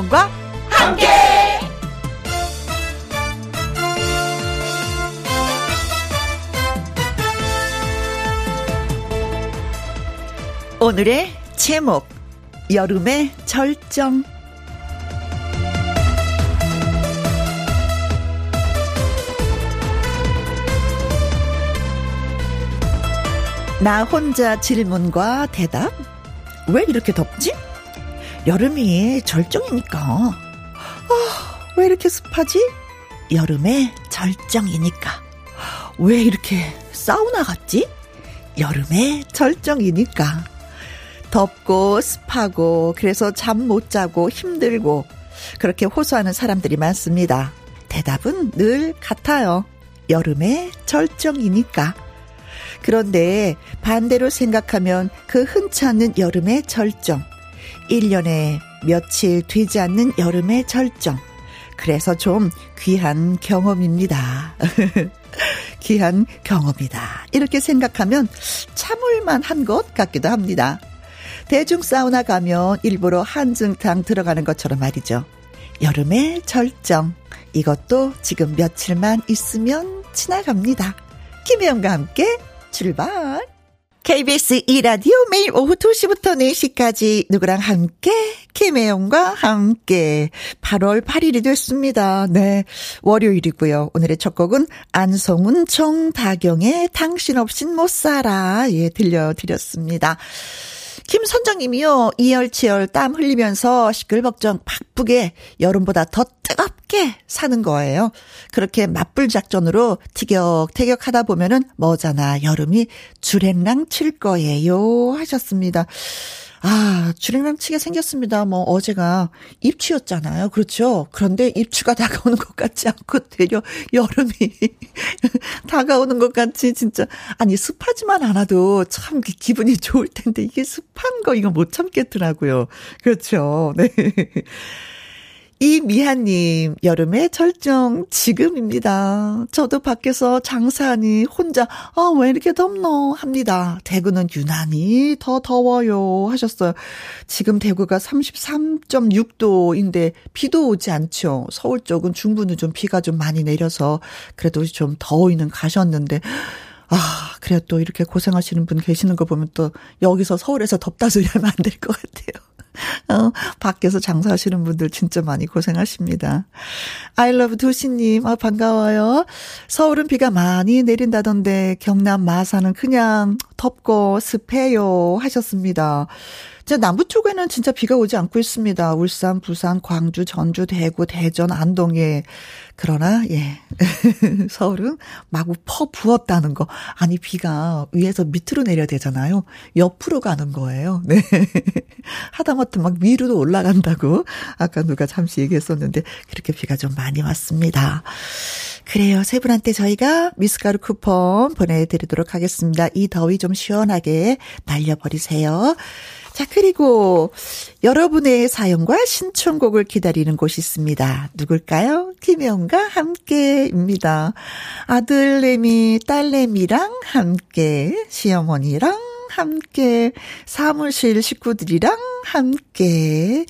김혜영과 함께. 오늘의 제목 여름의 절정 나 혼자 질문과 대답? 왜 이렇게 덥지? 여름이 절정이니까. 아, 왜 이렇게 습하지? 여름의 절정이니까. 왜 이렇게 사우나 같지? 여름의 절정이니까. 덥고 습하고 그래서 잠 못 자고 힘들고 그렇게 호소하는 사람들이 많습니다. 대답은 늘 같아요. 여름의 절정이니까. 그런데 반대로 생각하면 그 흔치 않는 여름의 절정. 1년에 며칠 되지 않는 여름의 절정. 그래서 좀 귀한 경험입니다. 귀한 경험이다. 이렇게 생각하면 참을만 한 것 같기도 합니다. 대중 사우나 가면 일부러 한증탕 들어가는 것처럼 말이죠. 여름의 절정. 이것도 지금 며칠만 있으면 지나갑니다. 김혜영과 함께 출발. KBS 2라디오 매일 오후 2시부터 4시까지 누구랑 함께 김혜영과 함께 8월 8일이 됐습니다. 네. 월요일이고요. 오늘의 첫 곡은 안성훈 정다경의 당신 없인 못 살아 예 들려드렸습니다. 김선정님이요, 이열치열 땀 흘리면서 시끌벅적 바쁘게 여름보다 더 뜨겁게 사는 거예요. 그렇게 맞불 작전으로 티격태격 하다 보면은 뭐잖아, 여름이 주랭랑 칠 거예요. 하셨습니다. 아, 주랭랑 치게 생겼습니다. 뭐, 어제가 입추였잖아요. 그렇죠? 그런데 입추가 다가오는 것 같지 않고 되려 여름이 다가오는 것 같이 진짜. 아니, 습하지만 않아도 참 기분이 좋을 텐데 이게 습한 거 이거 못 참겠더라고요. 그렇죠. 네. 이미하님, 여름의 절정 지금입니다. 저도 밖에서 장사하니 혼자, 아, 왜 이렇게 덥노? 합니다. 대구는 유난히 더 더워요. 하셨어요. 지금 대구가 33.6도인데 비도 오지 않죠. 서울 쪽은 중부는 좀 비가 좀 많이 내려서 그래도 좀 더위는 가셨는데, 아, 그래 또 이렇게 고생하시는 분 계시는 거 보면 또 여기서 서울에서 덥다 소리 하면 안 될 것 같아요. 어, 밖에서 장사하시는 분들 진짜 많이 고생하십니다. 아이러브 도시님, 아, 반가워요. 서울은 비가 많이 내린다던데, 경남 마산은 그냥 덥고 습해요. 하셨습니다. 자, 남부 쪽에는 진짜 비가 오지 않고 있습니다. 울산, 부산, 광주, 전주, 대구, 대전, 안동에. 그러나, 예. 서울은 마구 퍼 부었다는 거. 아니, 비가 위에서 밑으로 내려야 되잖아요. 옆으로 가는 거예요. 네. 하다못해 막 위로도 올라간다고. 아까 누가 잠시 얘기했었는데, 그렇게 비가 좀 많이 왔습니다. 그래요. 세 분한테 저희가 미숫가루 쿠폰 보내드리도록 하겠습니다. 이 더위 좀 시원하게 날려버리세요. 자, 그리고 여러분의 사연과 신청곡을 기다리는 곳이 있습니다. 누굴까요? 김영과 함께입니다. 아들내미, 딸내미랑 함께, 시어머니랑 함께, 사무실 식구들이랑 함께,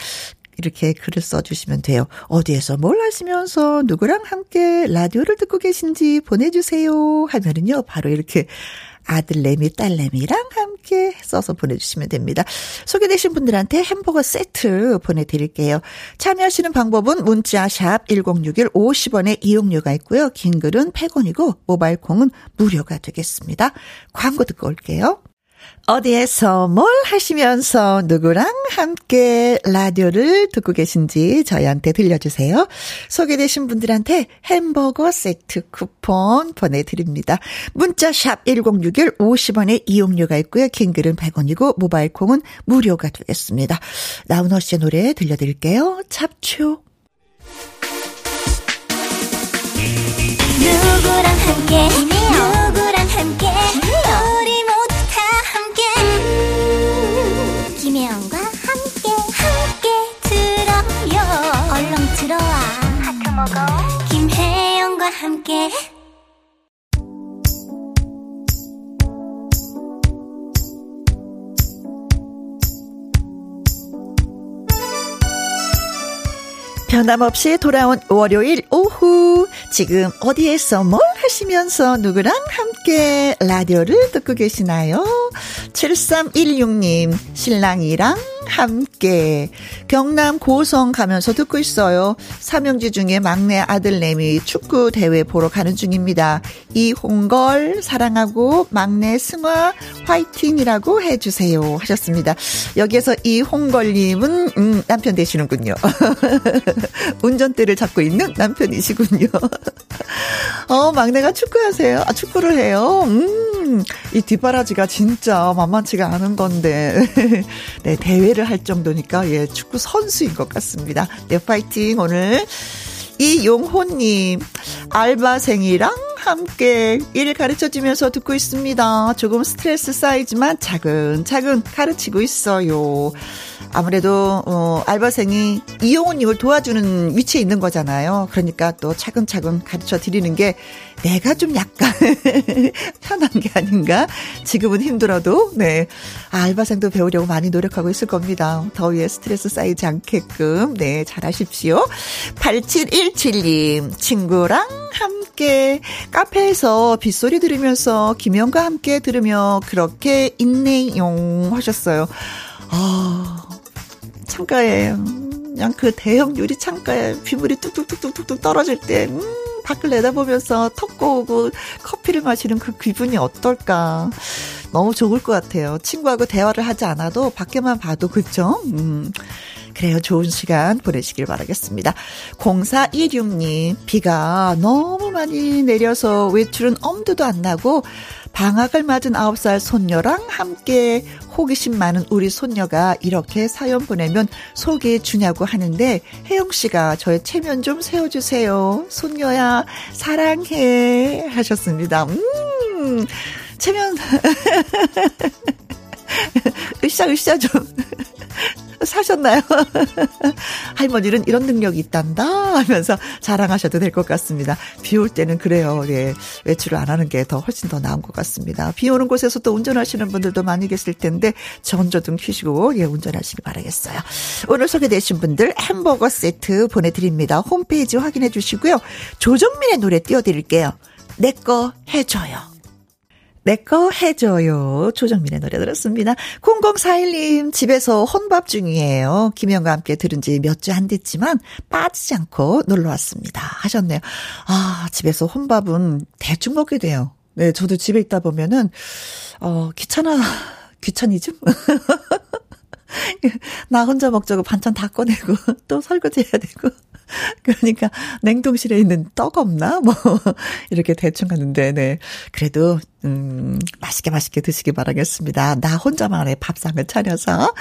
이렇게 글을 써주시면 돼요. 어디에서 뭘 하시면서 누구랑 함께 라디오를 듣고 계신지 보내주세요. 하면은요, 바로 이렇게 아들 내미, 딸 내미랑 함께 써서 보내주시면 됩니다. 소개되신 분들한테 햄버거 세트 보내드릴게요. 참여하시는 방법은 문자 샵 1061 50원의 이용료가 있고요. 긴 글은 100원이고 모바일 콩은 무료가 되겠습니다. 광고 듣고 올게요. 어디에서 뭘 하시면서 누구랑 함께 라디오를 듣고 계신지 저희한테 들려주세요. 소개되신 분들한테 햄버거 세트 쿠폰 보내드립니다. 문자샵 1061 50원의 이용료가 있고요. 킹글은 100원이고 모바일 콩은 무료가 되겠습니다. 나훈어 씨의 노래 들려드릴게요. 잡초. 누구랑 함께 누구랑 함께 변함없이 돌아온 월요일 오후 지금 어디에서 뭘 하시면서 누구랑 함께 라디오를 듣고 계시나요? 7316님 신랑이랑 함께 경남 고성 가면서 듣고 있어요. 삼형제 중에 막내 아들내미 축구 대회 보러 가는 중입니다. 이홍걸 사랑하고 막내 승화 화이팅이라고 해주세요 하셨습니다. 여기에서 이홍걸님은 음, 남편 되시는군요. 운전대를 잡고 있는 남편이시군요. 어 막내가 축구하세요. 아 축구를 해요. 음, 이 뒷바라지가 진짜 만만치가 않은 건데 네 대회를 할 정도니까 예 축구 선수인 것 같습니다. 네 파이팅 오늘 이용호님 알바생이랑 함께 일 가르쳐 주면서 듣고 있습니다. 조금 스트레스 쌓이지만 차근차근 가르치고 있어요. 아무래도 어, 알바생이 이용호님을 도와주는 위치에 있는 거잖아요. 그러니까 또 차근차근 가르쳐 드리는 게 내가 좀 약간 편한 게 아닌가. 지금은 힘들어도 네 아, 알바생도 배우려고 많이 노력하고 있을 겁니다. 더위에 스트레스 쌓이지 않게끔 네 잘하십시오. 8717님 친구랑 함께 카페에서 빗소리 들으면서 김영과 함께 들으며 그렇게 있네용 하셨어요. 아 창가에 그냥 그 대형 유리 창가에 빗물이 뚝뚝뚝뚝뚝 떨어질 때 음, 밖을 내다보면서 턱 꼬우고 커피를 마시는 그 기분이 어떨까. 너무 좋을 것 같아요. 친구하고 대화를 하지 않아도 밖에만 봐도 그죠? 음. 그래요. 좋은 시간 보내시길 바라겠습니다. 0416님, 비가 너무 많이 내려서 외출은 엄두도 안 나고 방학을 맞은 9살 손녀랑 함께 호기심 많은 우리 손녀가 이렇게 사연 보내면 소개해 주냐고 하는데 혜영 씨가 저의 체면 좀 세워주세요. 손녀야 사랑해 하셨습니다. 음 체면 으쌰으쌰 좀 사셨나요? 할머니는 이런 능력이 있단다 하면서 자랑하셔도 될 것 같습니다. 비 올 때는 그래요. 예. 외출을 안 하는 게 더 훨씬 더 나은 것 같습니다. 비 오는 곳에서 또 운전하시는 분들도 많이 계실 텐데 전조등 켜시고 예, 운전하시기 바라겠어요. 오늘 소개되신 분들 햄버거 세트 보내드립니다. 홈페이지 확인해 주시고요. 조정민의 노래 띄워드릴게요. 내 거 해줘요. 내거 해줘요. 조정민의 노래 들었습니다. 0041님, 집에서 혼밥 중이에요. 김영과 함께 들은 지 몇 주 안 됐지만 빠지지 않고 놀러 왔습니다. 하셨네요. 아, 집에서 혼밥은 대충 먹게 돼요. 네, 저도 집에 있다 보면은, 어, 귀찮아, 귀차니즘? 나 혼자 먹자고 반찬 다 꺼내고 또 설거지 해야 되고 그러니까 냉동실에 있는 떡 없나 뭐 이렇게 대충 하는데 네 그래도 음 맛있게 맛있게 드시기 바라겠습니다. 나 혼자만의 밥상을 차려서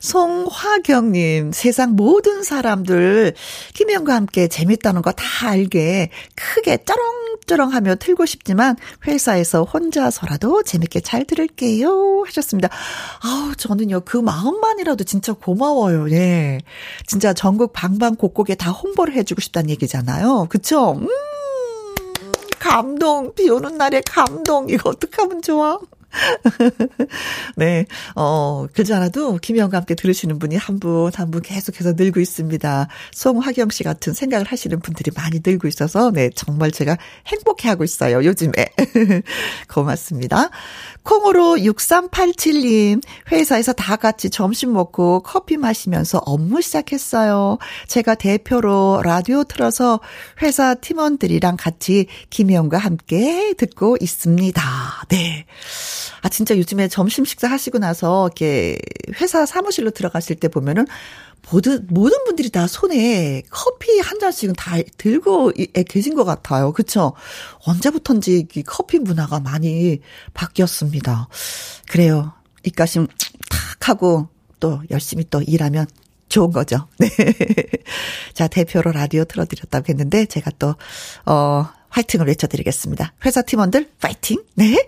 송화경님 세상 모든 사람들 김혜영과 함께 재밌다는 거 다 알게 크게 짜롱 쩌렁쩌렁 하며 틀고 싶지만 회사에서 혼자서라도 재밌게 잘 들을게요 하셨습니다. 아우 저는요 그 마음만이라도 진짜 고마워요. 예, 진짜 전국 방방곡곡에 다 홍보를 해주고 싶다는 얘기잖아요. 그쵸? 음. 감동, 비 오는 날에 감동, 이거 어떡하면 좋아? 네, 어, 그지 않아도 김영과 함께 들으시는 분이 한 분, 한 분 계속해서 늘고 있습니다. 송화경 씨 같은 생각을 하시는 분들이 많이 늘고 있어서, 네, 정말 제가 행복해 하고 있어요, 요즘에. 고맙습니다. 콩으로 6387님, 회사에서 다 같이 점심 먹고 커피 마시면서 업무 시작했어요. 제가 대표로 라디오 틀어서 회사 팀원들이랑 같이 김혜영과 함께 듣고 있습니다. 네. 아, 진짜 요즘에 점심 식사 하시고 나서 이렇게 회사 사무실로 들어가실 때 보면은 모든, 모든 분들이 다 손에 커피 한 잔씩은 다 들고 계신 것 같아요. 그쵸? 언제부턴지 커피 문화가 많이 바뀌었습니다. 그래요. 입가심 탁 하고 또 열심히 또 일하면 좋은 거죠. 네. 자, 대표로 라디오 틀어드렸다고 했는데 제가 또, 어, 화이팅을 외쳐드리겠습니다. 회사 팀원들 파이팅! 네.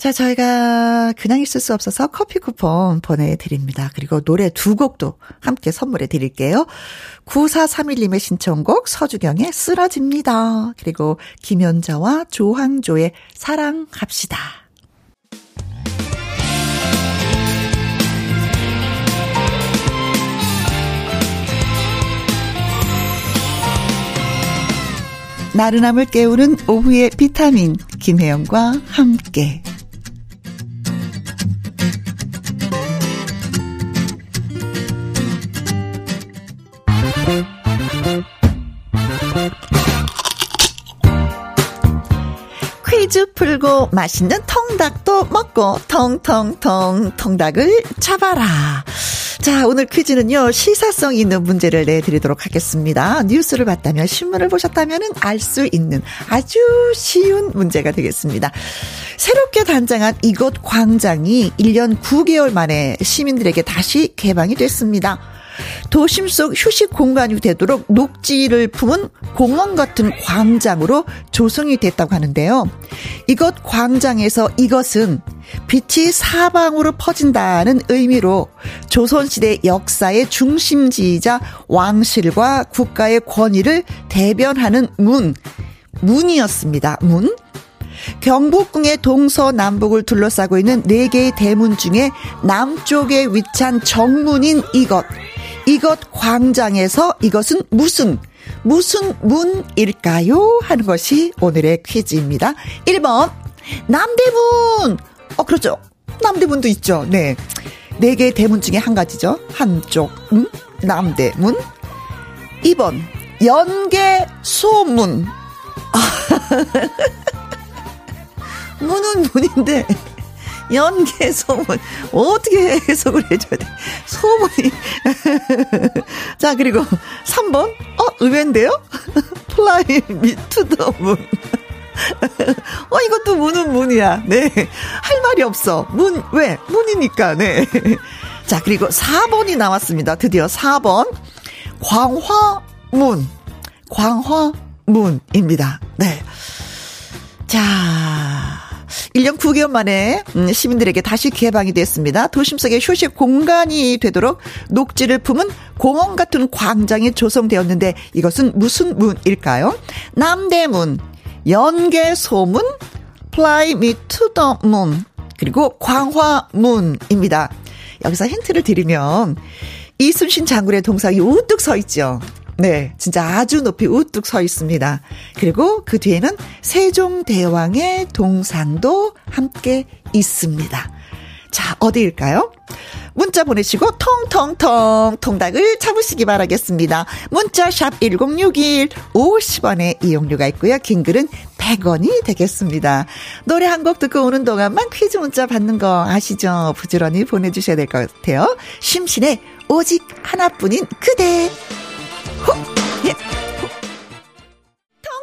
자, 저희가 그냥 있을 수 없어서 커피 쿠폰 보내드립니다. 그리고 노래 두 곡도 함께 선물해 드릴게요. 9431님의 신청곡 서주경의 쓰러집니다. 그리고 김연자와 조항조의 사랑합시다. 나른함을 깨우는 오후의 비타민 김혜영과 함께 퀴즈 풀고 맛있는 통닭도 먹고 통통통 통닭을 잡아라. 자, 오늘 퀴즈는요, 시사성 있는 문제를 내드리도록 하겠습니다. 뉴스를 봤다면, 신문을 보셨다면 알 수 있는 아주 쉬운 문제가 되겠습니다. 새롭게 단장한 이곳 광장이 1년 9개월 만에 시민들에게 다시 개방이 됐습니다. 도심 속 휴식 공간이 되도록 녹지를 품은 공원 같은 광장으로 조성이 됐다고 하는데요. 이것 광장에서 이것은 빛이 사방으로 퍼진다는 의미로 조선시대 역사의 중심지이자 왕실과 국가의 권위를 대변하는 문, 문이었습니다. 문. 경복궁의 동서남북을 둘러싸고 있는 네 개의 대문 중에 남쪽에 위치한 정문인 이것. 이것 광장에서 이것은 무슨 무슨 문일까요? 하는 것이 오늘의 퀴즈입니다. 1번 남대문. 어 그렇죠. 남대문도 있죠. 네. 네 개의 대문 중에 한 가지죠. 한쪽 음? 남대문. 2번 연예계 소문. 문은 문인데 연예계 소문. 어떻게 해석을 해줘야 돼? 소문이. 자, 그리고 3번. 어, 의외인데요? Fly Me to the Moon. 어, 이것도 문은 문이야. 네. 할 말이 없어. 문, 왜? 문이니까, 네. 자, 그리고 4번이 나왔습니다. 드디어 4번. 광화문. 광화문입니다. 네. 자. 1년 9개월 만에 음, 시민들에게 다시 개방이 됐습니다. 도심 속의 휴식 공간이 되도록 녹지를 품은 공원 같은 광장이 조성되었는데 이것은 무슨 문일까요? 남대문, to the Moon, 그리고 광화문입니다. 여기서 힌트를 드리면 이순신 장군의 동상이 우뚝 서 있죠. 네, 진짜 아주 높이 우뚝 서 있습니다. 그리고 그 뒤에는 세종대왕의 동상도 함께 있습니다. 자, 어디일까요? 문자 보내시고 통통통 통닭을 잡으시기 바라겠습니다. 문자 샵 1061, 50원의 이용료가 있고요. 긴 글은 100원이 되겠습니다. 노래 한 곡 듣고 오는 동안만 퀴즈 문자 받는 거 아시죠? 부지런히 보내주셔야 될 것 같아요. 심신의 오직 하나뿐인 그대.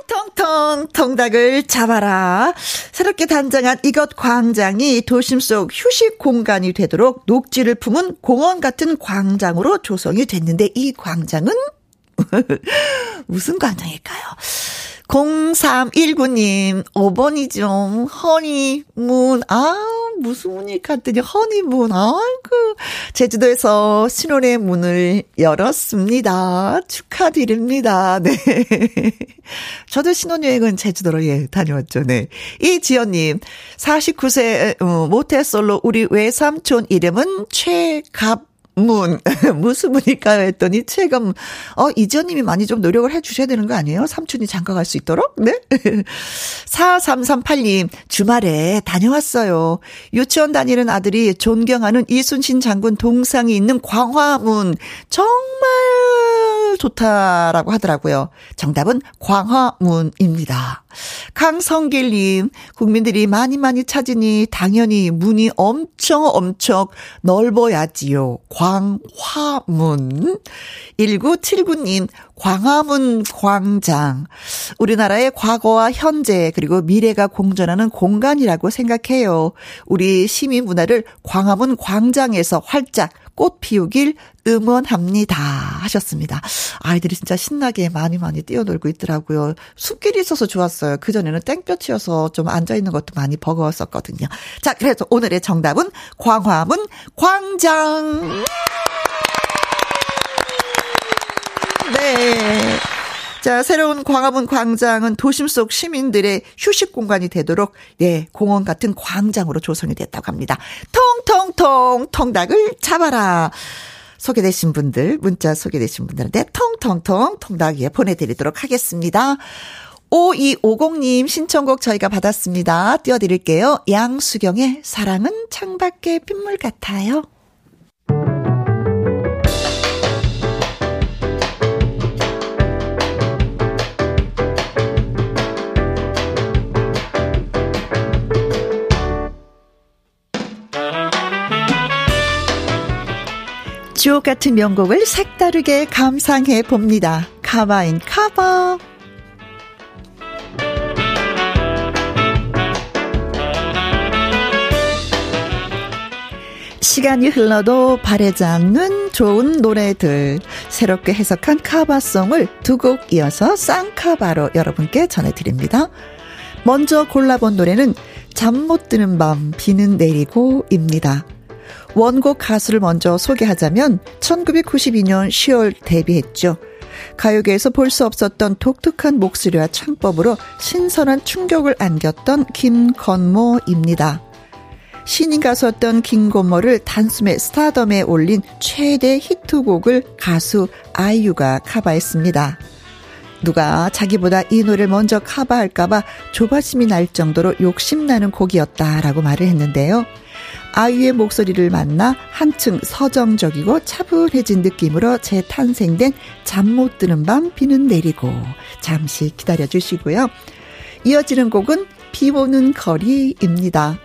통통통 통닭을 잡아라. 새롭게 단장한 이것 광장이 도심 속 휴식 공간이 되도록 녹지를 품은 공원 같은 광장으로 조성이 됐는데 이 광장은 무슨 광장일까요? 0319님, 5번이죠. 허니문. 아, 무슨 문이 갔더니 허니문. 아이고. 제주도에서 신혼의 문을 열었습니다. 축하드립니다. 네. 저도 신혼여행은 제주도로 예, 다녀왔죠. 네. 이지연님, 49세, 어, 모태솔로 우리 외삼촌 이름은 최갑 문. 무슨 문일까요? 했더니 체감, 어, 이지연님이 많이 좀 노력을 해 주셔야 되는 거 아니에요? 삼촌이 장가 갈 수 있도록? 네? 4338님, 주말에 다녀왔어요. 유치원 다니는 아들이 존경하는 이순신 장군 동상이 있는 광화문. 정말 좋다라고 하더라고요. 정답은 광화문입니다. 강성길님, 국민들이 많이 많이 찾으니 당연히 문이 엄청 엄청 넓어야지요. 광화문. 1979님, 광화문 광장. 우리나라의 과거와 현재 그리고 미래가 공존하는 공간이라고 생각해요. 우리 시민 문화를 광화문 광장에서 활짝 꽃 피우길 응원합니다. 하셨습니다. 아이들이 진짜 신나게 많이 많이 뛰어놀고 있더라고요. 숲길이 있어서 좋았어요. 그전에는 땡볕이어서 좀 앉아있는 것도 많이 버거웠었거든요. 자, 그래서 오늘의 정답은 광화문 광장. 네. 자, 새로운 광화문 광장은 도심 속 시민들의 휴식 공간이 되도록, 네, 공원 같은 광장으로 조성이 됐다고 합니다. 통통통, 통닭을 잡아라. 소개되신 분들, 문자 소개되신 분들한테 통통통 통닭 위에 보내드리도록 하겠습니다. 5250님 신청곡 저희가 받았습니다. 띄워드릴게요. 양수경의 사랑은 창밖의 빗물 같아요. 주옥 같은 명곡을 색다르게 감상해 봅니다. 카바인 카바. 시간이 흘러도 바래지 않는 좋은 노래들 새롭게 해석한 카바송을 두 곡 이어서 쌍카바로 여러분께 전해드립니다. 먼저 골라본 노래는 잠 못 드는 밤 비는 내리고입니다. 원곡 가수를 먼저 소개하자면 1992년 10월 데뷔했죠. 가요계에서 볼 수 없었던 독특한 목소리와 창법으로 신선한 충격을 안겼던 김건모입니다. 신인 가수였던 김건모를 단숨에 스타덤에 올린 최대 히트곡을 가수 아이유가 카바했습니다. 누가 자기보다 이 노래를 먼저 카바할까봐 조바심이 날 정도로 욕심나는 곡이었다라고 말을 했는데요. 아이유의 목소리를 만나 한층 서정적이고 차분해진 느낌으로 재탄생된 잠 못 드는 밤 비는 내리고 잠시 기다려 주시고요. 이어지는 곡은 비 오는 거리입니다.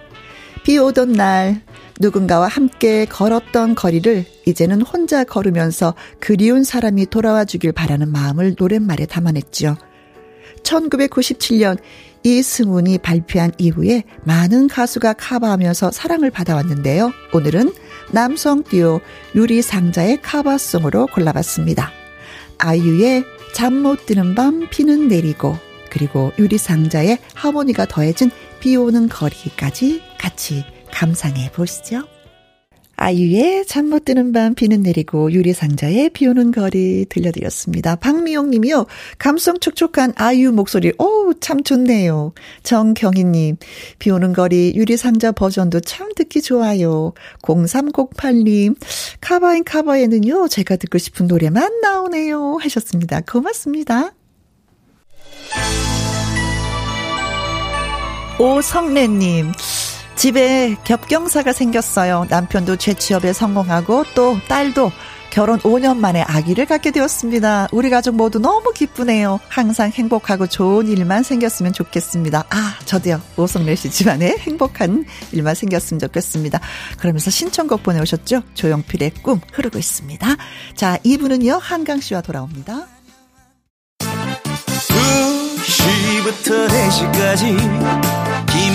비 오던 날 누군가와 함께 걸었던 거리를 이제는 혼자 걸으면서 그리운 사람이 돌아와 주길 바라는 마음을 노랫말에 담아냈지요. 1997년 이승훈이 발표한 이후에 많은 가수가 카바하면서 사랑을 받아왔는데요. 오늘은 남성 듀오 유리상자의 카바송으로 골라봤습니다. 아이유의 잠 못 드는 밤 비는 내리고 그리고 유리상자의 하모니가 더해진 비 오는 거리까지 같이 감상해 보시죠. 아이유의 잠 못 드는 밤 비는 내리고 유리상자의 비 오는 거리 들려드렸습니다. 박미용 님이요. 감성 촉촉한 아이유 목소리, 오, 참 좋네요. 정경희 님, 비 오는 거리 유리상자 버전도 참 듣기 좋아요. 0308 님, 카바인 카바에는요, 제가 듣고 싶은 노래만 나오네요. 하셨습니다. 고맙습니다. 오성래 님, 집에 겹경사가 생겼어요. 남편도 재취업에 성공하고 또 딸도 결혼 5년 만에 아기를 갖게 되었습니다. 우리 가족 모두 너무 기쁘네요. 항상 행복하고 좋은 일만 생겼으면 좋겠습니다. 아, 저도요. 오성래 씨 집안에 행복한 일만 생겼으면 좋겠습니다. 그러면서 신청곡 보내오셨죠? 조영필의 꿈 흐르고 있습니다. 자, 2부는요. 한강 씨와 돌아옵니다. 2시부터 4시까지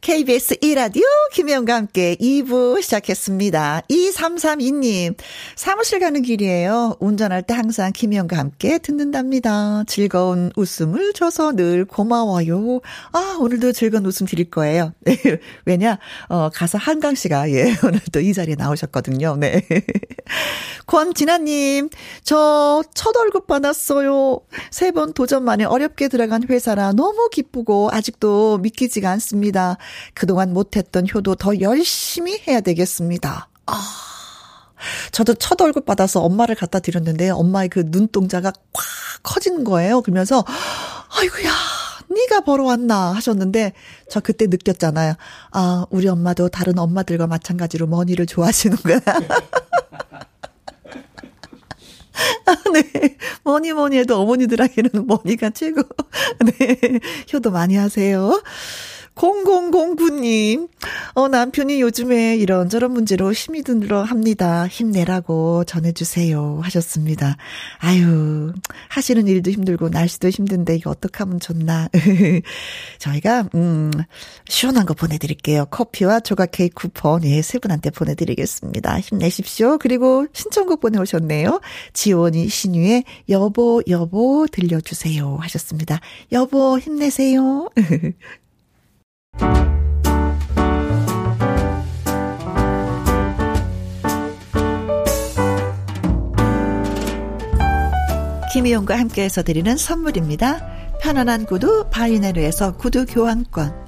KBS 1라디오 김혜영과 함께 2부 시작했습니다. 2332님, 사무실 가는 길이에요. 운전할 때 항상 김혜영과 함께 듣는답니다. 즐거운 웃음을 줘서 늘 고마워요. 아, 오늘도 즐거운 웃음 드릴 거예요. 네. 왜냐, 어, 가서 한강 씨가, 예, 오늘도 이 자리에 나오셨거든요. 네. 권진아님, 저 첫 월급 받았어요. 세 번 도전 만에 어렵게 들어간 회사라 너무 기쁘고 아직도 믿기지가 않습니다. 그동안 못했던 효도 더 열심히 해야 되겠습니다. 아. 저도 첫 월급 받아서 엄마를 갖다 드렸는데 엄마의 그 눈동자가 꽉 커지는 거예요. 그러면서 아이고야 네가 벌어왔나 하셨는데 저 그때 느꼈잖아요. 아 우리 엄마도 다른 엄마들과 마찬가지로 money를 좋아하시는구나. 아, 네. 뭐니 뭐니 해도 어머니들에게는 money가 최고. 네. 효도 많이 하세요. 0009님, 어, 남편이 요즘에 이런저런 문제로 힘이 들어 합니다. 힘내라고 전해주세요. 하셨습니다. 아유, 하시는 일도 힘들고, 날씨도 힘든데, 이거 어떡하면 좋나. 저희가, 음, 시원한 거 보내드릴게요. 커피와 조각 케이크 쿠폰, 예, 세 분한테 보내드리겠습니다. 힘내십시오. 그리고 신청곡 보내오셨네요. 지원이 신유의 여보, 여보 들려주세요. 하셨습니다. 여보, 힘내세요. 김혜영과 함께해서 드리는 선물입니다. 편안한 구두 바이네르에서 구두 교환권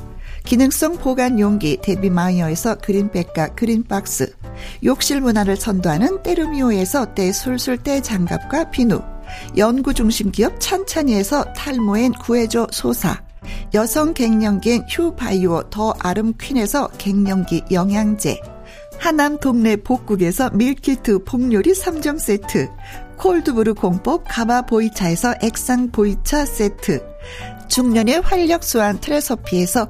기능성 보관 용기 데비마이어에서 그린백과 그린박스 욕실 문화를 선도하는 때르미오에서 때 술술 때 장갑과 비누 연구중심 기업 찬찬이에서 탈모엔 구해줘 소사 여성 갱년기엔 휴바이오 더 아름 퀸에서 갱년기 영양제 하남 동네 복국에서 meal kit 복요리 3점 세트 cold brew 공법 가마 보이차에서 액상 보이차 세트 중년의 활력 수한 트레서피에서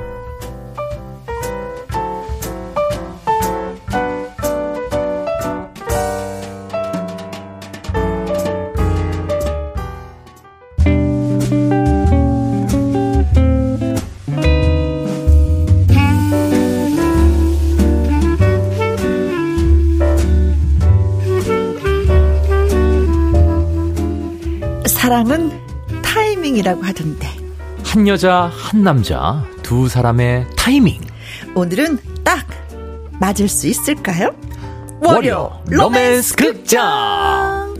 사랑은 타이밍이라고 하던데. 한 여자, 한 남자, 두 사람의 타이밍. 오늘은 딱 맞을 수 있을까요? 월요 로맨스 극장!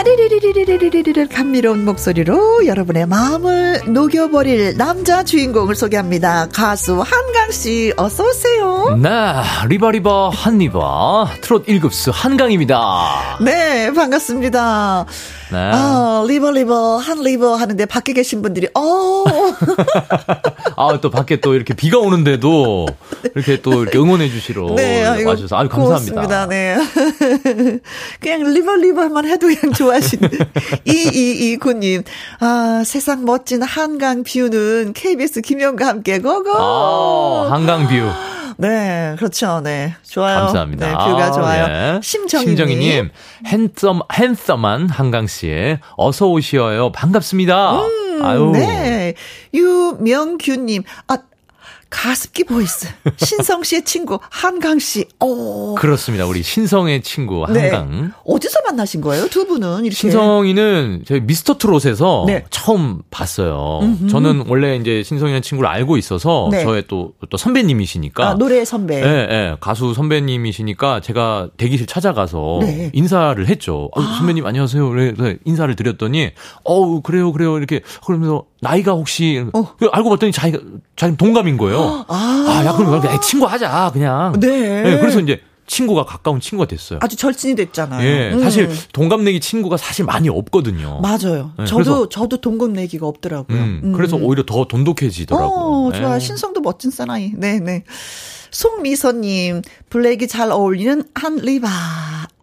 타르르르르르르르 감미로운 목소리로 여러분의 마음을 녹여버릴 남자 주인공을 소개합니다. 가수 한강 씨 어서 오세요. 네, River River 한 River 트롯 1급수 한강입니다. 네, 반갑습니다. 네. 아, River River 한 River 하는데 밖에 계신 분들이 어. 아, 또 밖에 또 이렇게 비가 오는데도 이렇게 또 이렇게 응원해 주시러 네, 와주셔서 아유 감사합니다. 고맙습니다. 네. 그냥 River River만 해도 그냥 좋아하시는 이이이구님. 아, 세상 멋진 한강 view는 KBS 김혜영과 함께 go go. 아, 한강 view. 네, 그렇죠. 네. 좋아요. 감사합니다. 네, view가 좋아요. 네. 심정희님. 핸섬, 핸섬한 한강씨, 어서 오시어요. 반갑습니다. 음, 아유. 네. 유명규님, 아, 가습기 voice. 신성 씨의 친구, 한강 씨. 오. 그렇습니다. 우리 신성의 친구, 네. 한강. 네. 어디서 만나신 거예요? 두 분은 이렇게. 신성이는 저희 미스터 트롯에서 네. 처음 봤어요. 음흠. 저는 원래 이제 신성이라는 친구를 알고 있어서 네. 저의 또, 또 선배님이시니까. 아, 노래 선배. 네, 네, 가수 선배님이시니까 제가 대기실 찾아가서 네. 인사를 했죠. 아. 선배님 안녕하세요. 인사를 드렸더니, 어우, 그래요, 그래요. 이렇게 그러면서 나이가 혹시 어. 알고 봤더니 자기가 자기 동갑인 거예요. 아, 아 야, 그럼 그냥 친구 하자, 그냥. 네. 네. 그래서 이제 친구가 가까운 친구가 됐어요. 아주 절친이 됐잖아요. 예. 음. 사실 동갑내기 친구가 사실 많이 없거든요. 맞아요. 네, 저도 저도 동갑내기가 없더라고요. 음, 음. 그래서 오히려 더 돈독해지더라고요. 어, 좋아. 네. 신성도 멋진 사나이. 네, 네. 송미선님, 블랙이 잘 어울리는 한 River.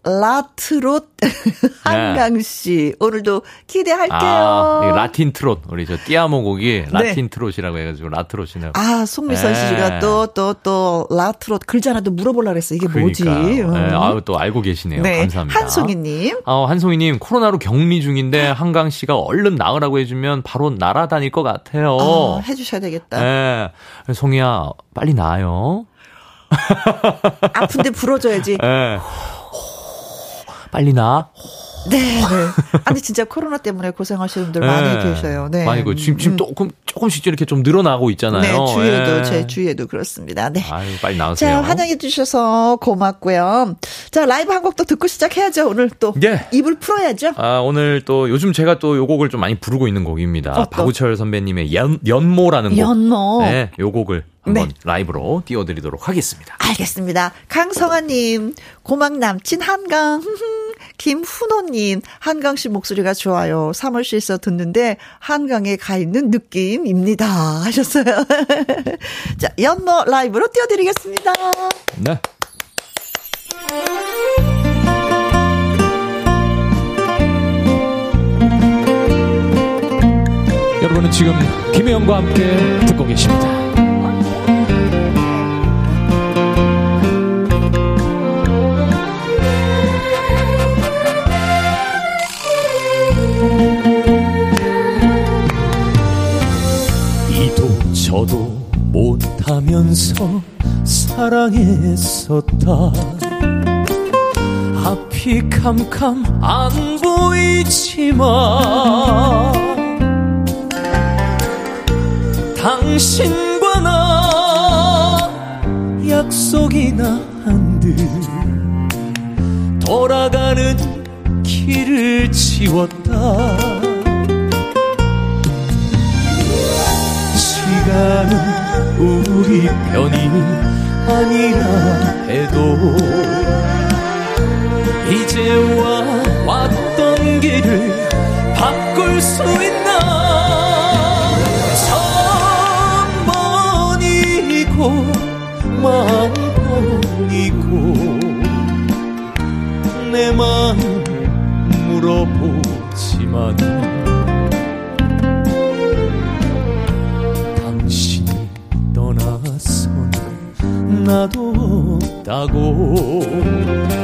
라트롯 한강 씨 오늘도 기대할게요. 아, 라틴 트롯 우리 저 Ti amo 곡이 네. 라틴 네. 트롯이라고 해가지고 라트롯이네요. 아 송미선 네. 씨가 또 또 또 라트롯 글자 하나도 물어보려 그랬어 이게 그러니까요. 뭐지? 음. 네. 아유 또 알고 계시네요. 네. 감사합니다. 한송이님. 어, 한송이님 코로나로 격리 중인데 한강 씨가 얼른 나으라고 해주면 바로 날아다닐 것 같아요. 아, 해주셔야 되겠다. 네. 송이야 빨리 나요. 아픈데 불어줘야지. 네. 빨리 나. 네, 네. 아니 진짜 코로나 때문에 고생하시는 분들 네. 많이 계셔요. 네. 많이 그 지금 지금 음. 조금 조금씩 이렇게 좀 늘어나고 있잖아요. 네, 주위에도 네. 제 주위에도 그렇습니다. 네. 아유, 빨리 나오세요. 자, 환영해 주셔서 고맙고요. 자, 라이브 한 곡도 듣고 시작해야죠. 오늘 또 예. 입을 풀어야죠. 아, 오늘 또 요즘 제가 또 요 곡을 좀 많이 부르고 있는 곡입니다. 어, 박우철 선배님의 연 연모라는 곡. 연모. 네, 요 곡을 한번 네. 라이브로 띄워드리도록 하겠습니다. 알겠습니다. 강성아님, 고막 남친 한강. 김훈호님, 한강 씨 목소리가 좋아요. 사무실에서 듣는데 한강에 가 있는 느낌입니다. 하셨어요. 자, 연모 라이브로 띄워드리겠습니다. 네. 여러분은 지금 김혜영과 함께 듣고 계십니다. 저도 못하면서 사랑했었다. 앞이 캄캄 안 보이지만 당신과 나 약속이나 한 듯 돌아가는 길을 지웠다 시간은 우리 편이 아니라 해도 이제와 왔던 길을 바꿀 수 있나? 마음 버리고 내 마음 없다고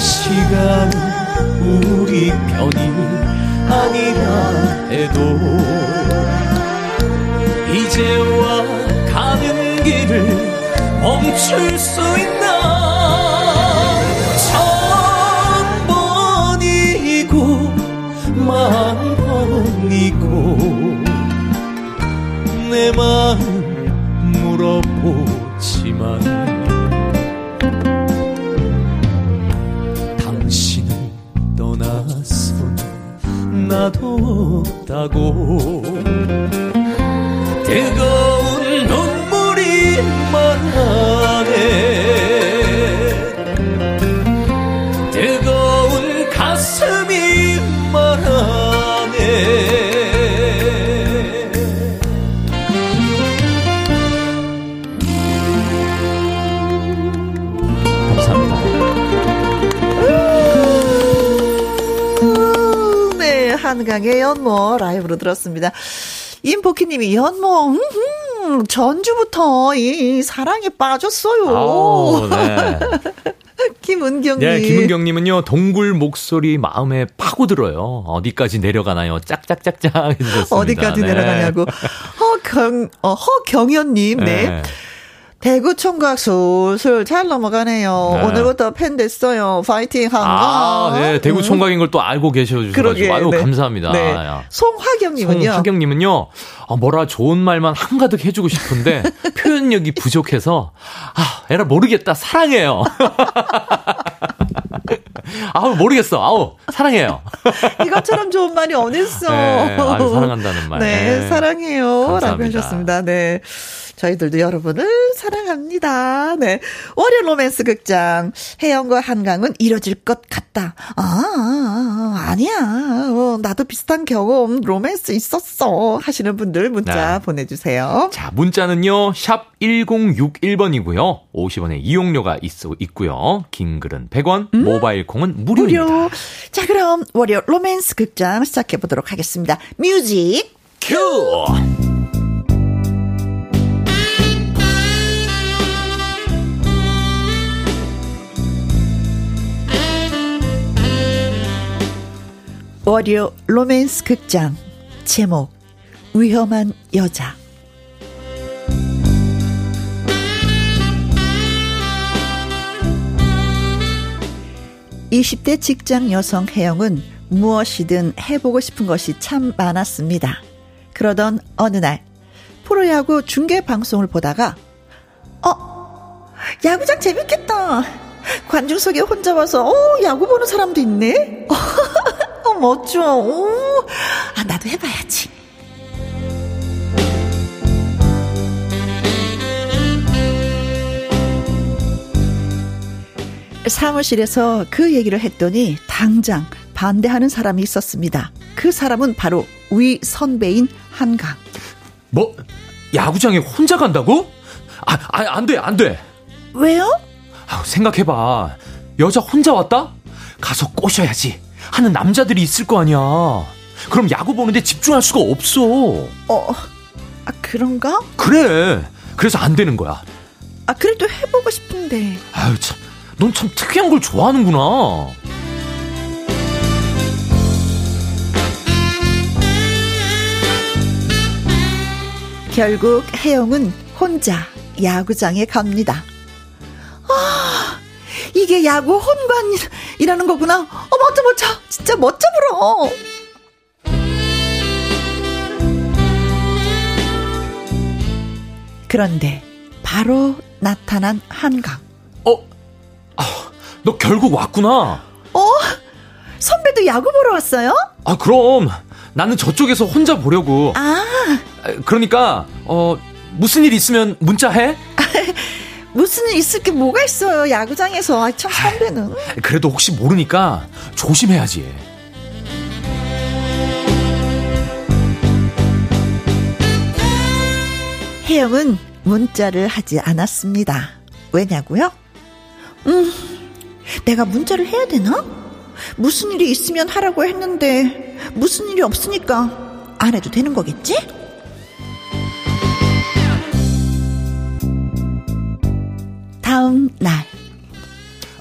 시간은 우리 편이 아니라 해도 이제와 가는 길을 멈출 수 있나? 천 번이고 만 번이고 내 마음 나도 없다고. 뜨거운 눈물이 말하네 한강의 연모 라이브로 들었습니다. 임복희님이 연모, 음, 음, 전주부터 이 사랑에 빠졌어요. 오, 네. 김은경님. 네, 김은경님은요, 동굴 목소리 마음에 파고들어요. 어디까지 내려가나요? 짝짝짝짝 해주셨습니다. 어디까지 네. 내려가냐고. 허경, 어, 허경연님, 네. 네. 대구 총각 술술 잘 넘어가네요. 네. 오늘부터 팬 됐어요. 파이팅 한강. 아, 네. 대구 총각인 걸 또 알고 계셔 주셔가지고. 아유, 네. 감사합니다. 네. 송화경 님은요. 송화경 님은요. 아, 뭐라 좋은 말만 한가득 해주고 싶은데 표현력이 부족해서 아, 에라 모르겠다. 사랑해요. 아우 모르겠어. 아우 사랑해요. 이것처럼 좋은 말이 어딨어. 네, 아유, 사랑한다는 말. 네, 사랑해요. 감사합니다. 라고 하셨습니다. 네. 저희들도 여러분을 사랑합니다. 네. 월요 로맨스 극장. 혜영과 한강은 이뤄질 것 같다. 아, 아, 아니야 어, 나도 비슷한 경험, 로맨스 있었어. 하시는 분들 문자 네. 보내주세요. 자, 문자는요, 샵 1061번이고요. 50원의 이용료가 있, 있고요. 긴 글은 100원, 음? 모바일 콩은 무료입니다. 무료. 자, 그럼 월요 로맨스 극장 시작해보도록 하겠습니다. music cue! 월요 로맨스 극장 제목 위험한 여자 20대 직장 여성 혜영은 무엇이든 해보고 싶은 것이 참 많았습니다. 그러던 어느 날 프로야구 중계 방송을 보다가 어 야구장 재밌겠다. 관중석에 혼자 와서 어 야구 보는 사람도 있네. 어, 멋져. 오, 아, 나도 해봐야지. 사무실에서 그 얘기를 했더니 당장 반대하는 사람이 있었습니다. 그 사람은 바로 위 선배인 한강. 뭐 야구장에 혼자 간다고? 아, 아, 안 돼, 안 돼. 왜요? 아, 생각해봐. 여자 혼자 왔다? 가서 꼬셔야지. 하는 남자들이 있을 거 아니야. 그럼 야구 보는데 집중할 수가 없어. 어, 아, 그런가? 그래. 그래서 안 되는 거야. 아, 그래도 해보고 싶은데. 아유, 참. 넌 참 특이한 걸 좋아하는구나. 결국 혜영은 혼자 야구장에 갑니다. 아, 이게 야구 혼관이라는 거구나. 어, 멋져, 멋져. 진짜 멋져 불어. 그런데 바로 나타난 한강. 어? 아, 너 결국 왔구나. 어? 선배도 야구 보러 왔어요? 아, 그럼. 나는 저쪽에서 혼자 보려고. 아. 그러니까, 어, 무슨 일 있으면 문자해? 무슨 일 있을 게 뭐가 있어요, 야구장에서. 아, 참, 선배는. 그래도 혹시 모르니까 조심해야지. 혜영은 문자를 하지 않았습니다. 왜냐고요? 음, 내가 문자를 해야 되나? 무슨 일이 있으면 하라고 했는데, 무슨 일이 없으니까 안 해도 되는 거겠지? 다음 날.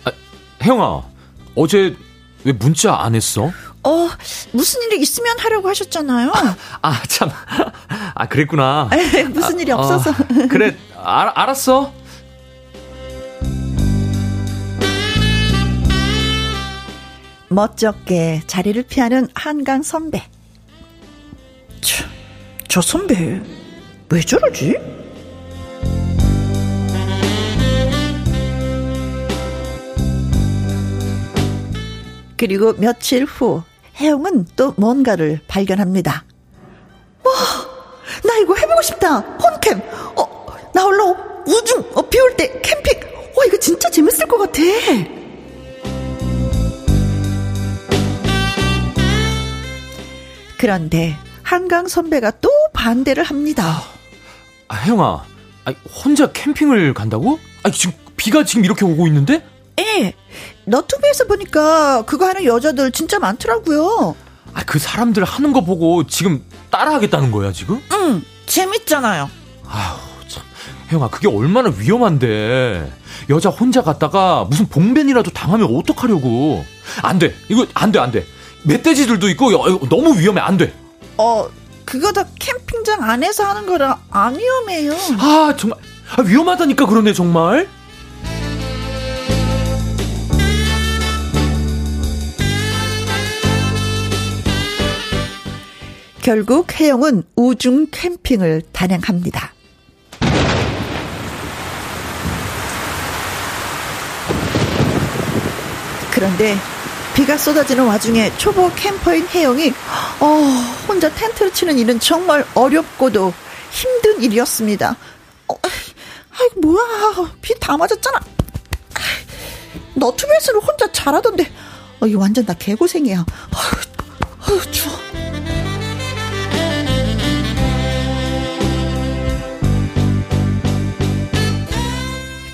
아, 혜영아, 어제 왜 문자 안 했어? 어, 무슨 일이 있으면 하려고 하셨잖아요. 아, 아 참. 아, 그랬구나. 에이, 무슨 일이 아, 없어서. 어, 그래, 알, 알았어. 멋쩍게 자리를 피하는 한강 선배. 저, 저 선배, 왜 저러지? 그리고 며칠 후 혜영은 또 뭔가를 발견합니다. 와, 나 이거 해보고 싶다. 홈캠. 어, 나 홀로 우중, 어, 비올 때 캠핑. 와, 이거 진짜 재밌을 것 같아. 그런데 한강 선배가 또 반대를 합니다. 아, 혜영아, 아, 혼자 캠핑을 간다고? 아, 지금 비가 지금 이렇게 오고 있는데? 예. 너튜브에서 보니까 그거 하는 여자들 진짜 많더라고요. 아, 그 사람들 하는 거 보고 지금 따라 하겠다는 거야, 지금? 응, 재밌잖아요. 아휴, 참. 혜영아, 그게 얼마나 위험한데. 여자 혼자 갔다가 무슨 봉변이라도 당하면 어떡하려고. 안 돼. 이거 안 돼, 안 돼. 멧돼지들도 있고 너무 위험해. 안 돼. 어, 그거 다 캠핑장 안에서 하는 거라 안 위험해요. 아, 정말. 아, 위험하다니까 그러네, 정말. 결국 혜영은 우중 캠핑을 단행합니다. 그런데 비가 쏟아지는 와중에 초보 캠퍼인 혜영이 어, 혼자 텐트를 치는 일은 정말 어렵고도 힘든 일이었습니다. 아이 뭐야 비 다 맞았잖아. 너튜브에서는 혼자 잘하던데. 어, 이 완전 나 개고생이야. 아휴, 아휴 추워.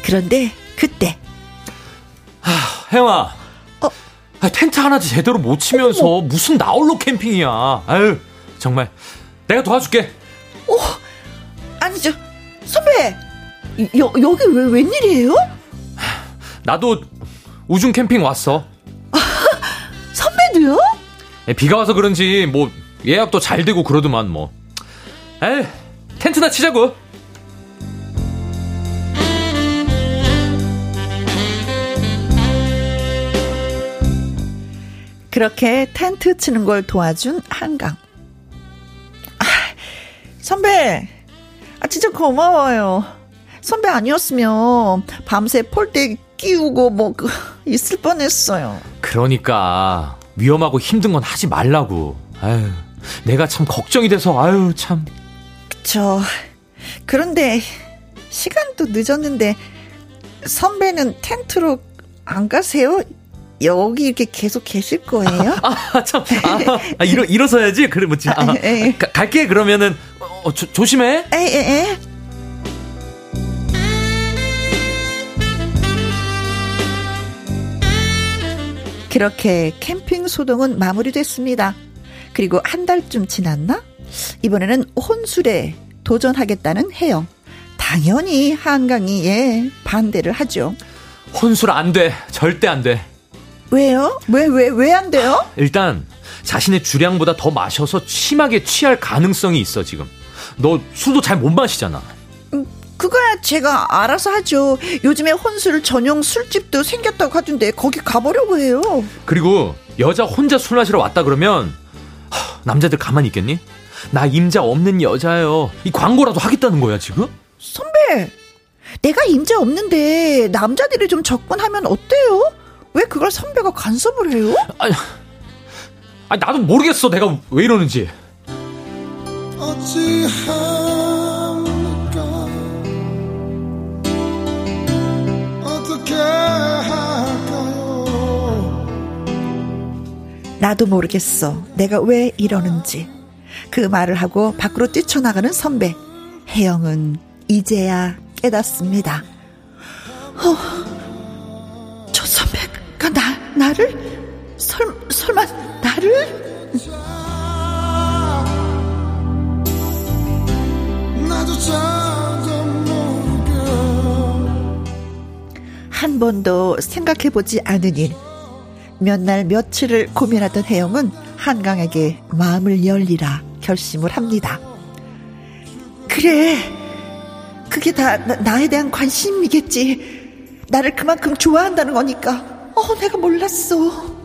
그런데 그때. 하, 혜영아. 어? 아, 텐트 하나도 제대로 못 치면서 어머. 무슨 나홀로 캠핑이야. 아유 정말. 내가 도와줄게. 어? 아니 저 선배 여, 여기 왜 웬일이에요? 나도 우중 캠핑 왔어. 선배도요? 비가 와서 그런지 뭐 예약도 잘 되고 그러더만 뭐. 에이 텐트나 치자고 그렇게 텐트 치는 걸 도와준 한강. 아, 선배, 아, 진짜 고마워요. 선배 아니었으면 밤새 폴대 끼우고 뭐, 그, 있을 뻔 했어요. 그러니까, 위험하고 힘든 건 하지 말라고. 아유, 내가 참 걱정이 돼서, 아유, 참. 그쵸. 그런데, 시간도 늦었는데, 선배는 텐트로 안 가세요? 여기 이렇게 계속 계실 거예요? 아, 참. 아, 아 일어, 일어서야지. 그래, 뭐지. 아, 아, 가, 갈게, 그러면은. 어, 조, 조심해. 에, 에, 에. 그렇게 캠핑 소동은 마무리됐습니다. 그리고 한 달쯤 지났나? 이번에는 혼술에 도전하겠다는 혜영. 당연히 한강이 예, 반대를 하죠. 혼술 안 돼. 절대 안 돼. 왜요? 왜, 왜, 왜 안 돼요? 일단, 자신의 주량보다 더 마셔서 심하게 취할 가능성이 있어, 지금. 너 술도 잘 못 마시잖아. 음, 그거야 제가 알아서 하죠. 요즘에 혼술 전용 술집도 생겼다고 하던데 거기 가보려고 해요. 그리고 여자 혼자 술 마시러 왔다 그러면 하, 남자들 가만히 있겠니? 나 임자 없는 여자예요. 이 광고라도 하겠다는 거야 지금? 선배, 내가 임자 없는데 남자들이 좀 접근하면 어때요? 왜 그걸 선배가 간섭을 해요? 아니, 아니 나도 모르겠어. 내가 왜 이러는지. 나도 모르겠어. 내가 왜 이러는지. 그 말을 하고 밖으로 뛰쳐나가는 선배. 혜영은 이제야 깨닫습니다. 어, 저 선배가 나, 나를? 설, 설마 나를? 한 번도 생각해보지 않은 일. 몇 날 며칠을 고민하던 혜영은 한강에게 마음을 열리라 결심을 합니다. 그래. 그게 다 나, 에 대한 관심이겠지. 나를 그만큼 좋아한다는 거니까. 어, 내가 몰랐어.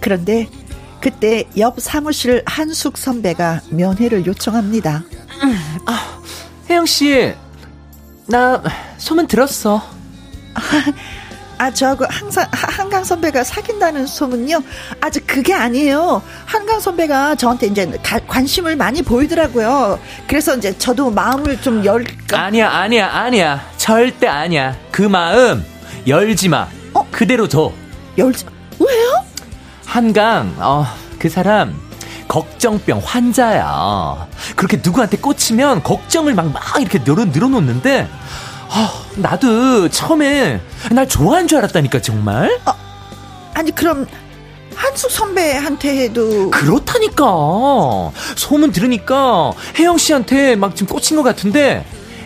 그런데 그때 옆 사무실 한숙 선배가 면회를 요청합니다. 아, 혜영 씨, 나 소문 들었어. 아, 저하고 항상 한강 선배가 사귄다는 소문요? 아직 그게 아니에요. 한강 선배가 저한테 이제 가, 관심을 많이 보이더라고요. 그래서 이제 저도 마음을 좀 열까. 아니야, 아니야, 아니야. 절대 아니야. 그 마음 열지 마. 어? 그대로 둬. 열지, 왜요? 한강, 어, 그 사람, 걱정병 환자야. 그렇게 누구한테 꽂히면 걱정을 막, 막 이렇게 늘어, 늘어놓는데, 아, 나도 처음에 날 좋아한 줄 알았다니까 정말. 아, 아니 그럼 한숙 선배한테도 그렇다니까 소문 들으니까 혜영 씨한테 막 지금 꽂힌 것 같은데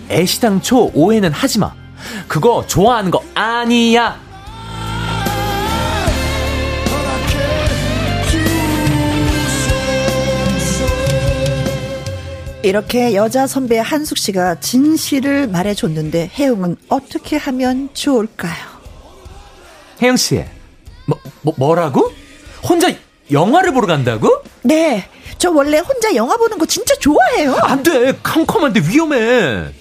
애시당초 오해는 하지 마. 그거 좋아하는 거 아니야. 이렇게 여자 선배 한숙 씨가 진실을 말해줬는데 혜영은 어떻게 하면 좋을까요? 혜영 씨, 뭐, 뭐 뭐라고? 혼자 영화를 보러 간다고? 네, 저 원래 혼자 영화 보는 거 진짜 좋아해요. 안 돼, 캄캄한데 위험해.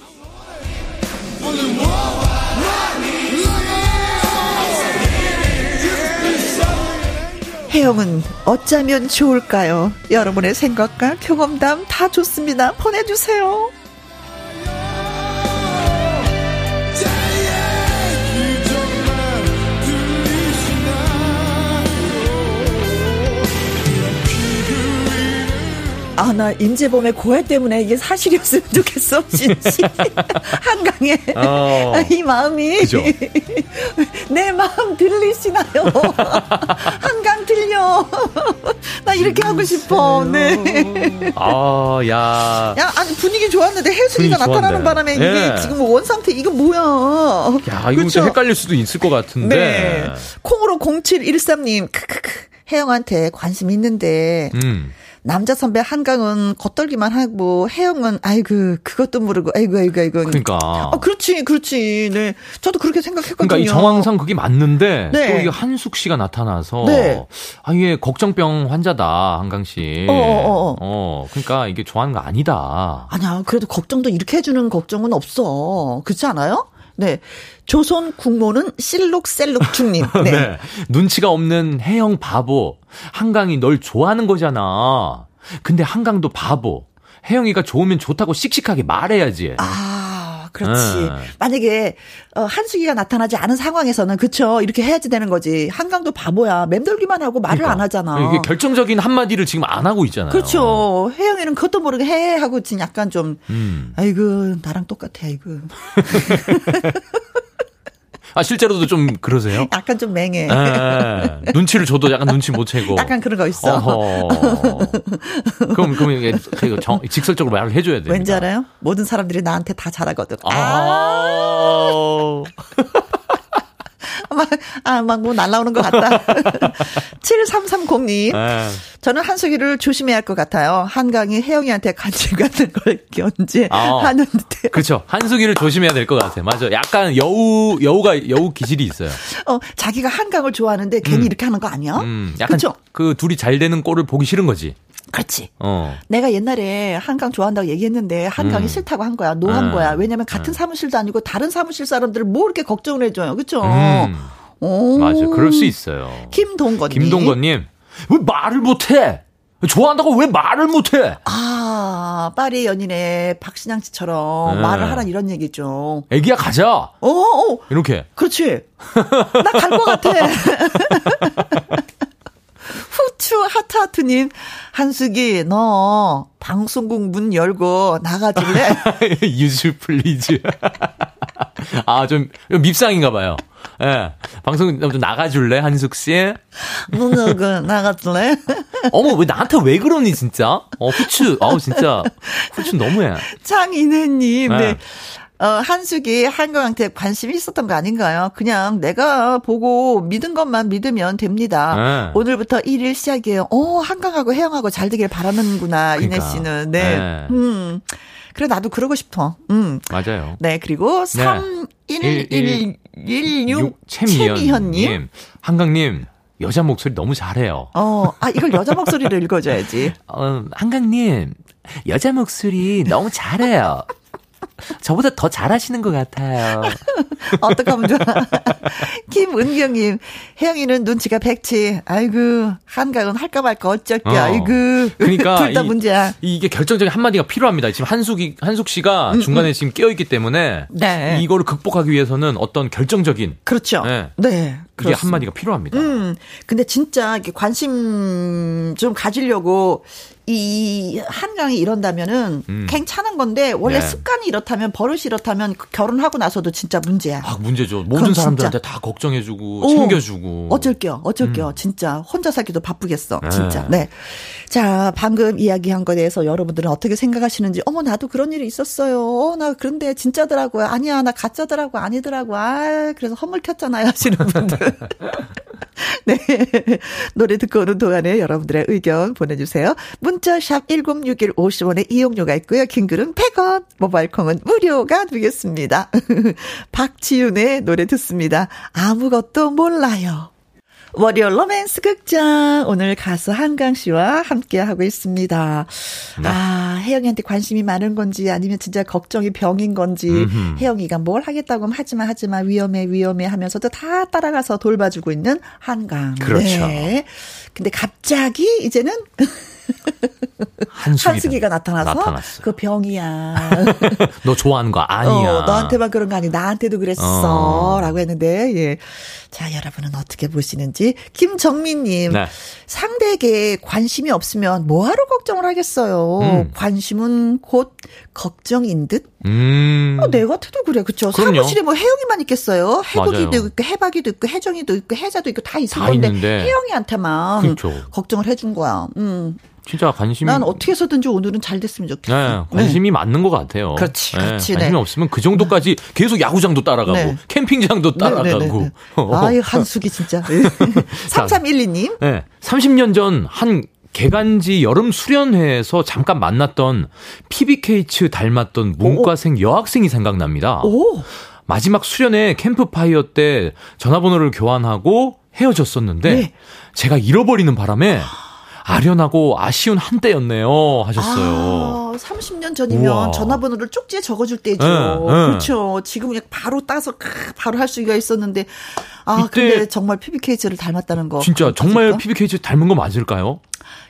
해영은 어쩌면 좋을까요? 여러분의 생각과 경험담 다 좋습니다. 보내주세요. 아, 나 임재범의 고해 때문에 이게 사실이었으면 좋겠어, 진씨. 한강에. 어. 이 마음이. 그죠? 내 마음 들리시나요? 한강 들려. 나 이렇게 하고 싶어, 네. 아, 야. 야, 아니, 분위기 좋았는데 해수기가 나타나는 바람에 이게 네. 지금 뭐 원상태, 이거 뭐야. 야, 이거 좀 헷갈릴 수도 있을 것 같은데. 네. 콩으로 0713님, 크크크. 혜영한테 관심 있는데. 음. 남자 선배 한강은 겉돌기만 하고 혜영은 아이고 그것도 모르고 아이고 아이고 아이고. 그러니까. 아 그렇지 그렇지. 네. 저도 그렇게 생각했거든요. 그러니까 이 정황상 그게 맞는데 네. 또 이게 한숙 씨가 나타나서 네. 아 이게 걱정병 환자다 한강 씨. 어, 어, 어, 어. 어 그러니까 이게 좋아하는 거 아니다. 아니야. 그래도 걱정도 이렇게 해주는 걱정은 없어. 그렇지 않아요? 네. 조선 국모는 실룩셀룩충님. 네. 네. 눈치가 없는 해영 바보. 한강이 널 좋아하는 거잖아. 근데 한강도 바보. 혜영이가 좋으면 좋다고 씩씩하게 말해야지. 아, 그렇지. 네. 만약에 어, 한숙이가 나타나지 않은 상황에서는 그쵸 이렇게 해야지 되는 거지. 한강도 바보야. 맴돌기만 하고 말을 그러니까. 안 하잖아. 이게 결정적인 한마디를 지금 안 하고 있잖아요. 그렇죠. 혜영이는 그것도 모르게 해 하고 지금 약간 좀 음. 아이고 나랑 똑같아 아이고. 아, 실제로도 좀 그러세요? 약간 좀 맹해. 에, 예, 눈치를 줘도 약간 눈치 못 채고. 약간 그런 거 있어. 어허. 그럼, 그럼 이게 정, 직설적으로 말을 해줘야 돼요. 왠지 알아요? 모든 사람들이 나한테 다 잘하거든. 아. 아. 막, 아, 막 뭐 날라오는 것 같다. 7330님. 네. 저는 한석이를 조심해야 할 것 같아요. 한강이 혜영이한테 관심 갖는 걸 견제하는데. 어, 그렇죠. 한숙이를 조심해야 될 것 같아요. 맞아. 약간 여우, 여우가, 여우 기질이 있어요. 어, 자기가 한강을 좋아하는데 괜히 음. 이렇게 하는 거 아니야? 음, 약간 그쵸? 그 둘이 잘 되는 꼴을 보기 싫은 거지. 그렇지. 어. 내가 옛날에 한강 좋아한다고 얘기했는데 한강이 음. 싫다고 한 거야. no한 음. 거야. 왜냐면 같은 음. 사무실도 아니고 다른 사무실 사람들을 뭐 이렇게 걱정을 해줘요. 그렇죠? 오. 맞아. 그럴 수 있어요. 김동건님. 김동건님. 왜 말을 못해? 좋아한다고 왜 말을 못해? 아, 파리 연인의 박신양 씨처럼 네. 말을 하란 이런 얘기죠. 애기야 가자. 어, 어. 이렇게. 그렇지. 나 갈 것 같아. 후추 하트하트님, 한숙이, 너, 방송국 문 열고 나가줄래? you please. 아, 좀, 밉상인가 봐요. 예. 네. 방송 좀 나가줄래, 한숙 씨? 문열고 나가줄래? 어머, 왜 나한테 왜 그러니, 진짜? 어, 후추, 아우, 진짜. 후추 너무해. 창인혜님, 네. 네. 어, 한숙이 한강한테 관심이 있었던 거 아닌가요? 그냥 내가 보고 믿은 것만 믿으면 됩니다. 네. 오늘부터 1일 시작이에요. 어, 한강하고 해영하고 잘 되길 바라는구나, 그러니까. 이내 씨는. 네. 네. 음. 그래, 나도 그러고 싶어. 음. 맞아요. 네, 그리고 네. 3116 채미현님. 한강님, 여자 목소리 너무 잘해요. 어, 아, 이걸 여자 목소리를 읽어줘야지. 어, 한강님, 여자 목소리 너무 잘해요. 저보다 더 잘하시는 것 같아요. 어떡 하면 좋아. 김은경님, 혜영이는 눈치가 백치. 아이고, 한강은 할까 말까 어쩔게. 어. 아이고. 그러니까. 둘 다 문제야. 이게 결정적인 한마디가 필요합니다. 지금 한숙이, 한숙 씨가 음, 중간에 음. 지금 깨어있기 때문에. 네. 이거를 극복하기 위해서는 어떤 결정적인. 그렇죠. 네. 네. 그게. 한마디가 필요합니다. 음. 근데 진짜 관심 좀 가지려고 이 한강이 이런다면은 음. 괜찮은 건데 원래 네. 습관이 이렇다면 버릇이 이렇다면 그 결혼하고 나서도 진짜 문제야. 아 문제죠. 모든 사람들한테. 다 걱정해주고 오, 챙겨주고. 어쩔게요, 어쩔게요. 음. 진짜 혼자 살기도 바쁘겠어. 네. 진짜. 네. 자 방금 이야기한 거에 대해서 여러분들은 어떻게 생각하시는지. 어머 나도 그런 일이 있었어요. 어, 나 그런데 진짜더라고요. 아니야 나 가짜더라고 아니더라고. 아 그래서 허물 켰잖아요 하시는 분들. 네. 노래 듣고 오는 동안에 여러분들의 의견 보내주세요. 문자샵 1061 50원의 이용료가 있고요. 긴글은 100원, 모바일 콩은 무료가 되겠습니다. 박지윤의 노래 듣습니다. 아무것도 몰라요. 월요 로맨스 극장. 오늘 가수 한강 씨와 함께 하고 있습니다. 네. 아, 혜영이한테 관심이 많은 건지 아니면 진짜 걱정이 병인 건지 음흠. 혜영이가 뭘 하겠다고 하면 하지마, 하지마, 위험해, 위험해 하면서도 다 따라가서 돌봐주고 있는 한강. 그렇죠. 네. 근데 갑자기 이제는 한수기 가 나타나서 나타났어. 그 병이야. 너 좋아하는 거 아니야. 어, 너한테만 그런 거 아니. 나한테도 그랬어. 어. 라고 했는데, 예. 자, 여러분은 어떻게 보시는지. 김정민 님. 네. 상대에게 관심이 없으면 뭐 하러 걱정을 하겠어요. 음. 관심은 곧 걱정인 듯. 음. 어, 내 같아도 그래. 그럼요. 사무실에 뭐 혜영이만 있겠어요. 해북이도 있고, 해박이도 있고, 혜정이도 있고, 해자도 있고, 다 있을 다 건데. 있는데. 혜영이한테만 그렇죠. 걱정을 해준 거야. 음. 진짜 관심이 난 어떻게 해서든지 오늘은 잘 됐으면 좋겠어. 네, 관심이 네. 맞는 것 같아요. 그렇지, 네, 그렇지. 관심이 네. 없으면 그 정도까지 계속 야구장도 따라가고 네. 캠핑장도 네, 따라가고. 아유 한숙이 진짜. 3312님. 네, 30년 전 한 개간지 여름 수련회에서 잠깐 만났던 PBK츠 닮았던 문과생 오. 여학생이 생각납니다. 오. 마지막 수련회 캠프파이어 때 전화번호를 교환하고 헤어졌었는데 제가 잃어버리는 바람에 아련하고 아쉬운 한때였네요. 하셨어요. 아, 30년 전이면 우와. 전화번호를 쪽지에 적어줄 때죠. 네, 네. 그렇죠. 지금 그냥 바로 따서 바로 할 수가 있었는데. 아, 근데 정말 PBK즈를 닮았다는 거. 진짜 정말 PBK즈 닮은 거 맞을까요?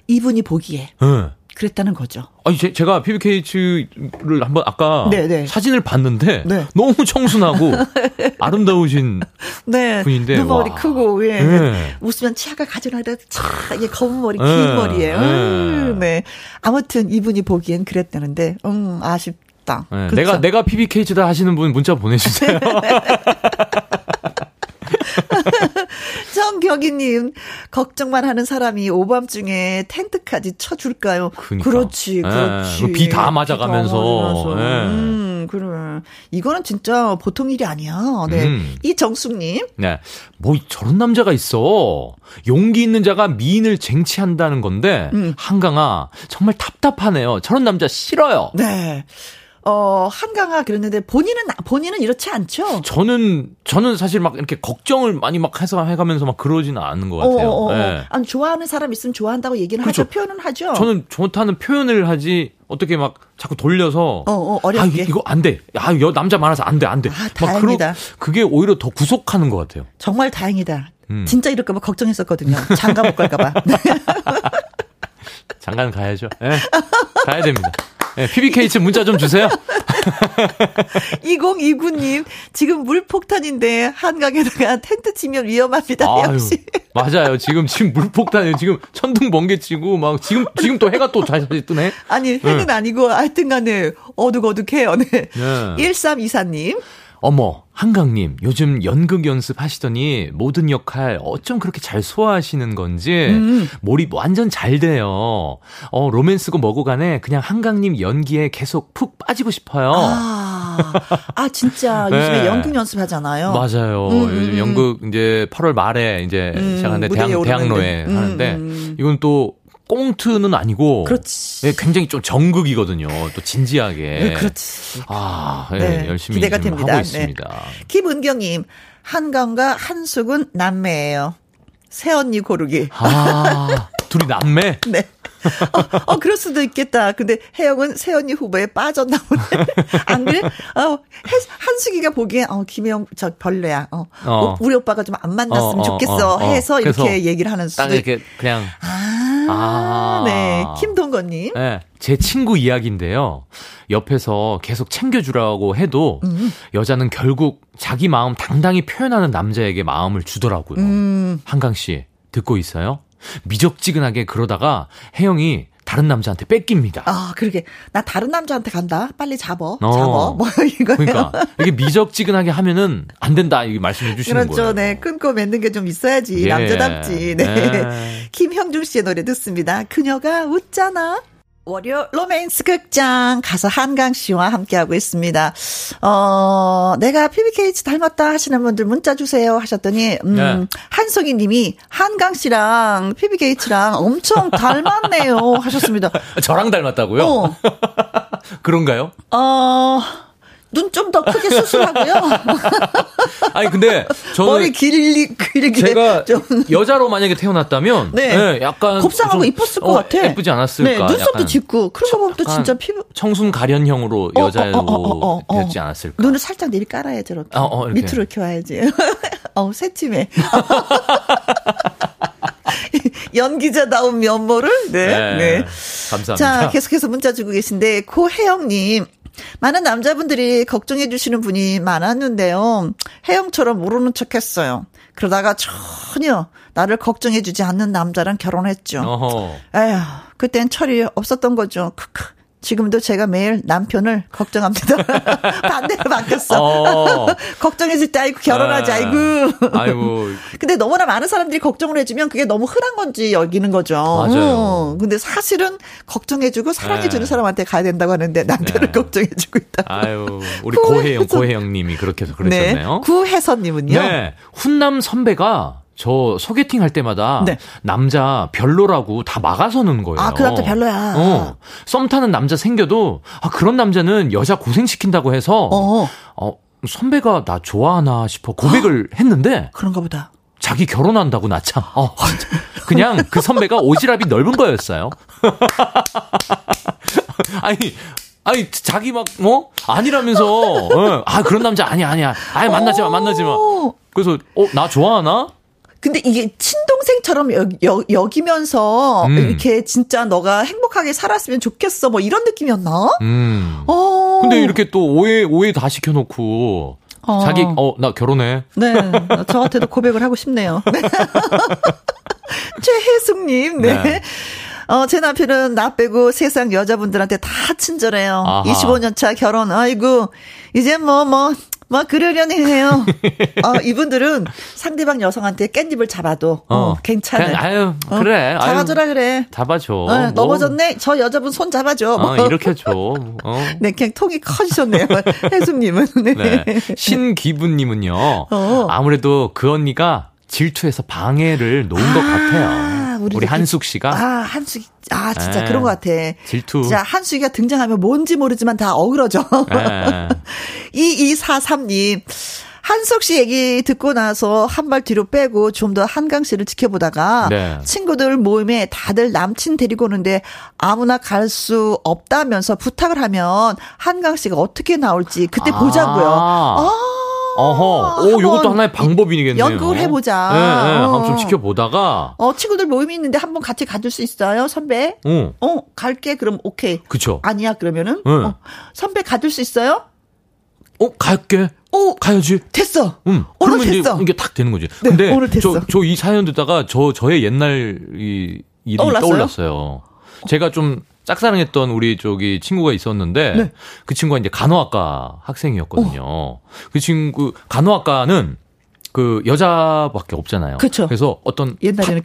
이분이 보기에. 네. 그랬다는 거죠. 아니 제, 가 PBKH를 한번 아까 네네. 네. 사진을 봤는데 네. 너무 청순하고 아름다우신 네. 분인데 눈 머리 와. 크고 예. 네. 웃으면 치아가 가져나다 차 이게 검은 머리 긴 네. 머리예요. 네. 음, 네. 아무튼 이분이 보기엔 그랬다는데 음 아쉽다. 네. 내가 내가 PBKH다 하시는 분 문자 보내주세요. 정경희님, 걱정만 하는 사람이 오밤중에 텐트까지 쳐줄까요? 그러니까. 그렇지, 예, 그렇지. 비 다 맞아가면서. 네. 음, 그래. 이거는 진짜 보통 일이 아니야. 네. 음. 이정숙님. 네. 뭐 저런 남자가 있어. 용기 있는 자가 미인을 쟁취한다는 건데, 음. 한강아, 정말 답답하네요. 저런 남자 싫어요. 네. 어, 한강아 그랬는데 본인은 본인은 이렇지 않죠? 저는 저는 사실 막 이렇게 걱정을 많이 막 해서 해가면서 막 그러지는 않는 것 같아요. 어, 어, 어. 네. 아니 좋아하는 사람 있으면 좋아한다고 얘기는 그렇죠. 하죠. 표현은 하죠. 저는 좋다는 표현을 하지 어떻게 막 자꾸 돌려서 어, 어, 어렵게. 아, 이거 안 돼. 아, 여 남자 많아서 안 돼, 안 돼. 아, 다행이다. 그게 오히려 더 구속하는 것 같아요. 정말 다행이다. 음. 진짜 이럴까봐 걱정했었거든요. 장가 못 갈까봐. 장가는 가야죠. 네. 가야 됩니다. 네, PBK츠 문자 좀 주세요. 2029님, 지금 물폭탄인데, 한강에다가 텐트 치면 위험합니다. 아유, 역시. 맞아요. 지금, 지금 물폭탄이에요. 지금 천둥 번개 치고, 막, 지금, 지금 또 해가 또잘 뜨네? 아니, 해는 네. 아니고, 하여튼 간에, 어둑어둑해요. 네. 네. 1324님. 어머, 한강님, 요즘 연극 연습하시더니 모든 역할 어쩜 그렇게 잘 소화하시는 건지 음. 몰입 완전 잘 돼요. 어, 로맨스고 뭐고 간에 그냥 한강님 연기에 계속 푹 빠지고 싶어요. 아, 아 진짜 네. 요즘에 연극 연습하잖아요. 맞아요. 음, 요즘 음, 음. 연극 이제 8월 말에 이제 음, 시작하는데 대학, 대학로에 하는데 이건 또 꽁트는 아니고 그렇지. 네, 굉장히 좀 정극이거든요. 또 진지하게. 네, 그렇지. 아, 네, 네, 열심히 기대가 됩니다. 하고 있습니다. 네. 김은경 님, 한강과 한숙은 남매예요. 새언니 고르기. 아, 둘이 남매? 네. 어, 어, 그럴 수도 있겠다. 근데 혜영은 새언니 후보에 빠졌나 보네. 안 그래? 어, 한숙이가 보기엔, 어, 김혜영, 저 별로야. 어, 어. 우리 오빠가 좀 안 만났으면 어, 어, 좋겠어. 어, 해서 이렇게 얘기를 하는 수도. 딱 이렇게 그냥. 아, 아. 네. 김동건님. 네. 제 친구 이야기인데요. 옆에서 계속 챙겨주라고 해도 음. 여자는 결국 자기 마음 당당히 표현하는 남자에게 마음을 주더라고요. 음. 한강 씨, 듣고 있어요? 미적지근하게 그러다가 혜영이 다른 남자한테 뺏깁니다. 아, 그러게. 나 다른 남자한테 간다. 빨리 잡어. 어. 잡어. 뭐, 이거. 그러니까. 이게 미적지근하게 하면은 안 된다. 이 말씀해 주시는 그렇죠. 거예요. 네. 끊고 맺는 게 좀 있어야지. 예. 남자답지. 네. 네. 김형중 씨의 노래 듣습니다. 그녀가 웃잖아. 월요 로맨스 극장 가서 한강 씨와 함께하고 있습니다. 어, 내가 PBKH 닮았다 하시는 분들 문자 주세요 하셨더니, 음, 네. 한석희 님이 한강 씨랑 PBKH랑 엄청 닮았네요 하셨습니다. 저랑 닮았다고요? 어. 그런가요? 어, 눈 좀 더 크게 수술하고요. 아니 근데 저는 머리 길리 길게 제가 좀 여자로 만약에 태어났다면 네, 네 약간 곱상하고 이뻤을 것 어, 같아. 예쁘지 않았을까? 네, 눈썹도 짙고 그런 거 보면 또 진짜 피부 청순 가련형으로 어, 어 여자로 어, 어, 되지 않았을까? 눈을 살짝 내리 깔아야지 이렇게. 이렇게. 밑으로 이렇게 와야지. 어, 새침해. 연기자다운 면모를 네, 네. 네. 감사합니다. 자, 계속해서 문자 주고 계신데 고혜영님. 많은 남자분들이 걱정해 주시는 분이 많았는데요. 혜영처럼 모르는 척 했어요. 그러다가 전혀 나를 걱정해 주지 않는 남자랑 결혼했죠. 어허. 에휴, 그땐 철이 없었던 거죠. 크크. 지금도 제가 매일 남편을 걱정합니다. 반대로 바뀌었어. 어. 걱정해줄 때, 아이고, 결혼하지, 아. 아이고. 아이고. 근데 너무나 많은 사람들이 걱정을 해주면 그게 너무 흔한 건지 여기는 거죠. 맞아요. 어. 근데 사실은 걱정해주고 사랑해주는 네. 사람한테 가야 된다고 하는데 남편을 네. 걱정해주고 있다. 아유, 우리 고혜영, 고혜영 님이 그렇게 해서 그러셨네요. 네. 구혜선님은요? 네. 훈남 선배가 저 소개팅 할 때마다 네. 남자 별로라고 다 막아서는 거예요. 아, 그 남자 별로야. 어. 썸 타는 남자 생겨도 아, 그런 남자는 여자 고생시킨다고 해서 어, 어 선배가 나 좋아하나 싶어 고백을 어? 했는데 그런가 보다. 자기 결혼한다고 나 참. 어. 그냥 그 선배가 오지랖이 넓은 거였어요. 아니 아니 자기 막 뭐? 아니라면서 어. 아 그런 남자 아니야 아니야 아예 만나지 마 만나지 마 그래서 어 나 좋아하나 근데 이게 친동생처럼 여, 여, 여기면서 음. 이렇게 진짜 너가 행복하게 살았으면 좋겠어 뭐 이런 느낌이었나? 음. 어. 근데 이렇게 또 오해 오해 다 시켜놓고 어. 자기 어 나 결혼해. 네, 저한테도 고백을 하고 싶네요. 네. 최혜숙님, 네. 네. 어, 제 남편은 나 빼고 세상 여자분들한테 다 친절해요. 아하. 25년 차 결혼, 아이고, 이제 뭐, 뭐, 뭐 그러려니 해요. 어, 이분들은 상대방 여성한테 깻잎을 잡아도 어, 어 괜찮아. 요 아유 어, 그래. 잡아줘라 그래. 잡아줘. 어, 뭐. 넘어졌네. 저 여자분 손 잡아줘. 뭐. 이렇게 줘. 어. 네, 그냥 통이 커지셨네요. 혜숙님은. 네. 네. 신기분님은요. 아무래도 그 언니가 질투해서 방해를 놓은 아, 것 같아요. 우리, 우리 한숙 씨가. 아, 한숙, 아, 진짜 네. 그런 것 같아. 질투. 자, 한숙이가 등장하면 뭔지 모르지만 다 어그러져. 네. 2243님. 한석 씨 얘기 듣고 나서 한 발 뒤로 빼고 좀 더 한강 씨를 지켜보다가 네. 친구들 모임에 다들 남친 데리고 오는데 아무나 갈 수 없다면서 부탁을 하면 한강 씨가 어떻게 나올지 그때 아. 보자고요. 아. 어허. 오, 요것도 하나의 방법이겠네요. 연극을 해보자. 네, 네. 어. 한번 좀 지켜보다가. 어, 친구들 모임이 있는데 한번 같이 가줄 수 있어요, 선배? 어. 어, 갈게. 그럼 오케이. 그쵸. 아니야, 그러면은? 네. 어, 선배 가줄 수 있어요? 어, 갈게. 어, 가야지. 됐어. 응. 오늘 됐어. 이게 딱 되는 거지. 네, 근데 오늘 됐어. 저, 저 이 사연 듣다가 저, 저의 옛날 이, 일이 떠올랐어요. 떠올랐어요. 제가 좀 짝사랑했던 우리 저기 친구가 있었는데 네. 그 친구가 이제 간호학과 학생이었거든요. 어. 그 친구 간호학과는 그 여자밖에 없잖아요. 그쵸. 그래서 어떤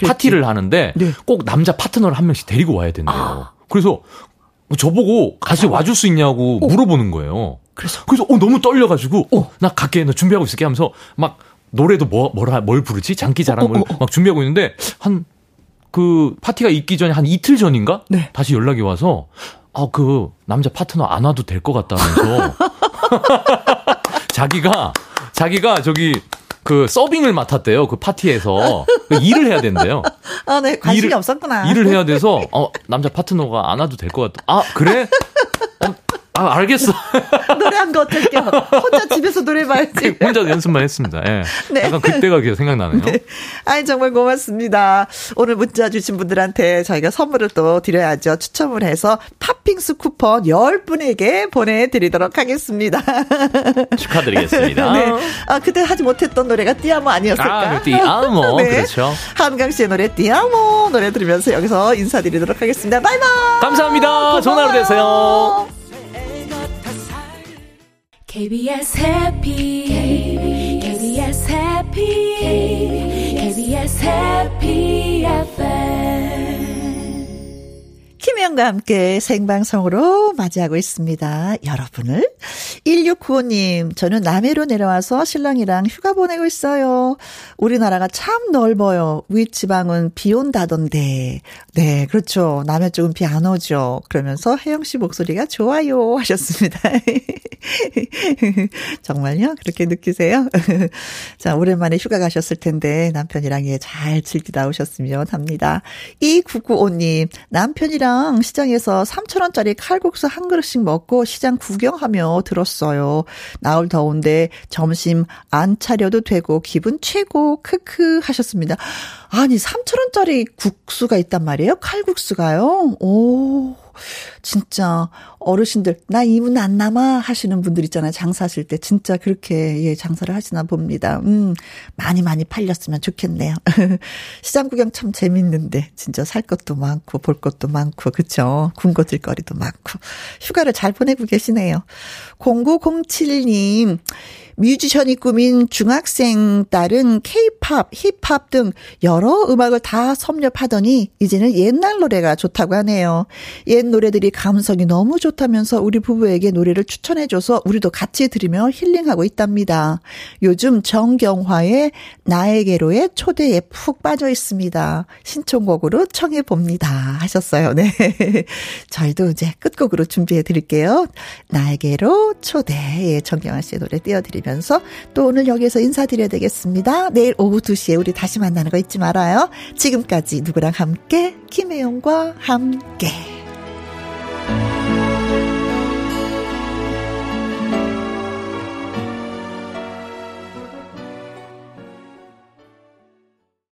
파, 티를 하는데 네. 꼭 남자 파트너를 한 명씩 데리고 와야 된대요. 아. 그래서 저보고 같이 와줄 수 있냐고 어. 물어보는 거예요. 그래서 그래서 어 너무 떨려가지고 어 나 갈게 나 준비하고 있을게 하면서 막 노래도 뭐 뭐라 뭘 부르지 장기자랑 어, 어, 어, 막 준비하고 있는데 한 그 파티가 있기 전에 한 이틀 전인가? 네. 다시 연락이 와서 아, 그 남자 파트너 안 와도 될 것 같다면서 자기가 자기가 저기 그 서빙을 맡았대요. 그 파티에서 그 일을 해야 된대요. 아, 네 관심이 일을, 없었구나. 일을 해야 돼서 어 남자 파트너가 안 와도 될 것 같다. 아 그래? 어, 아, 알겠어. 노래한 거 어떨게요? 혼자 집에서 노래 봐야지. 혼자 연습만 했습니다. 예. 네. 약간 그때가 계속 생각나네요. 네. 아이, 정말 고맙습니다. 오늘 문자 주신 분들한테 저희가 선물을 또 드려야죠. 추첨을 해서 팥빙수 쿠폰 10분에게 보내드리도록 하겠습니다. 축하드리겠습니다. 네. 아, 그때 하지 못했던 노래가 띠아모 아니었을까? 아, 띠아모. 네. 그렇죠. 한강 씨의 노래 띠아모 노래 들으면서 여기서 인사드리도록 하겠습니다. 바이바이. 감사합니다. 고마워요. 좋은 하루 되세요. KBS 해피 KBS 해피 KBS 해피 FM 김혜영 김혜영과 함께 생방송으로 맞이하고 있습니다. 여러분을. 1695님, 저는 남해로 내려와서 신랑이랑 휴가 보내고 있어요. 우리나라가 참 넓어요. 윗지방은 비 온다던데. 네, 그렇죠. 남해 쪽은 비 안 오죠. 그러면서 혜영 씨 목소리가 좋아요 하셨습니다. 정말요? 그렇게 느끼세요? 자, 오랜만에 휴가 가셨을 텐데 남편이랑 예, 잘 즐기다 오셨으면 합니다. 2995님, 남편이랑 시장에서 3,000원짜리 칼국수 한 그릇씩 먹고 시장 구경하며 들었어요. 나올 더운데 점심 안 차려도 되고 기분 최고, 크크 하셨습니다. 아니, 3,000원짜리 국수가 있단 말이에요? 칼국수가요? 오. 진짜 어르신들 나 이문 안 남아 하시는 분들 있잖아요. 장사하실 때 진짜 그렇게 예 장사를 하시나 봅니다. 음 많이 많이 팔렸으면 좋겠네요. 시장 구경 참 재밌는데 진짜 살 것도 많고 볼 것도 많고 그쵸 군것질 거리도 많고 휴가를 잘 보내고 계시네요. 0907님 뮤지션이 꾸민 중학생 딸은 케이팝, 힙합 등 여러 음악을 다 섭렵하더니 이제는 옛날 노래가 좋다고 하네요. 옛 노래들이 감성이 너무 좋다면서 우리 부부에게 노래를 추천해줘서 우리도 같이 들으며 힐링하고 있답니다. 요즘 정경화의 나에게로의 초대에 푹 빠져 있습니다. 신청곡으로 청해봅니다. 하셨어요. 네. 저희도 이제 끝곡으로 준비해 드릴게요. 나에게로 초대. 예, 정경화 씨의 노래 띄워드리면 드리면서 또 오늘 여기서 인사드려야 되겠습니다. 내일 오후 2시에 우리 다시 만나는 거 잊지 말아요. 지금까지 누구랑 함께 김혜영과 함께.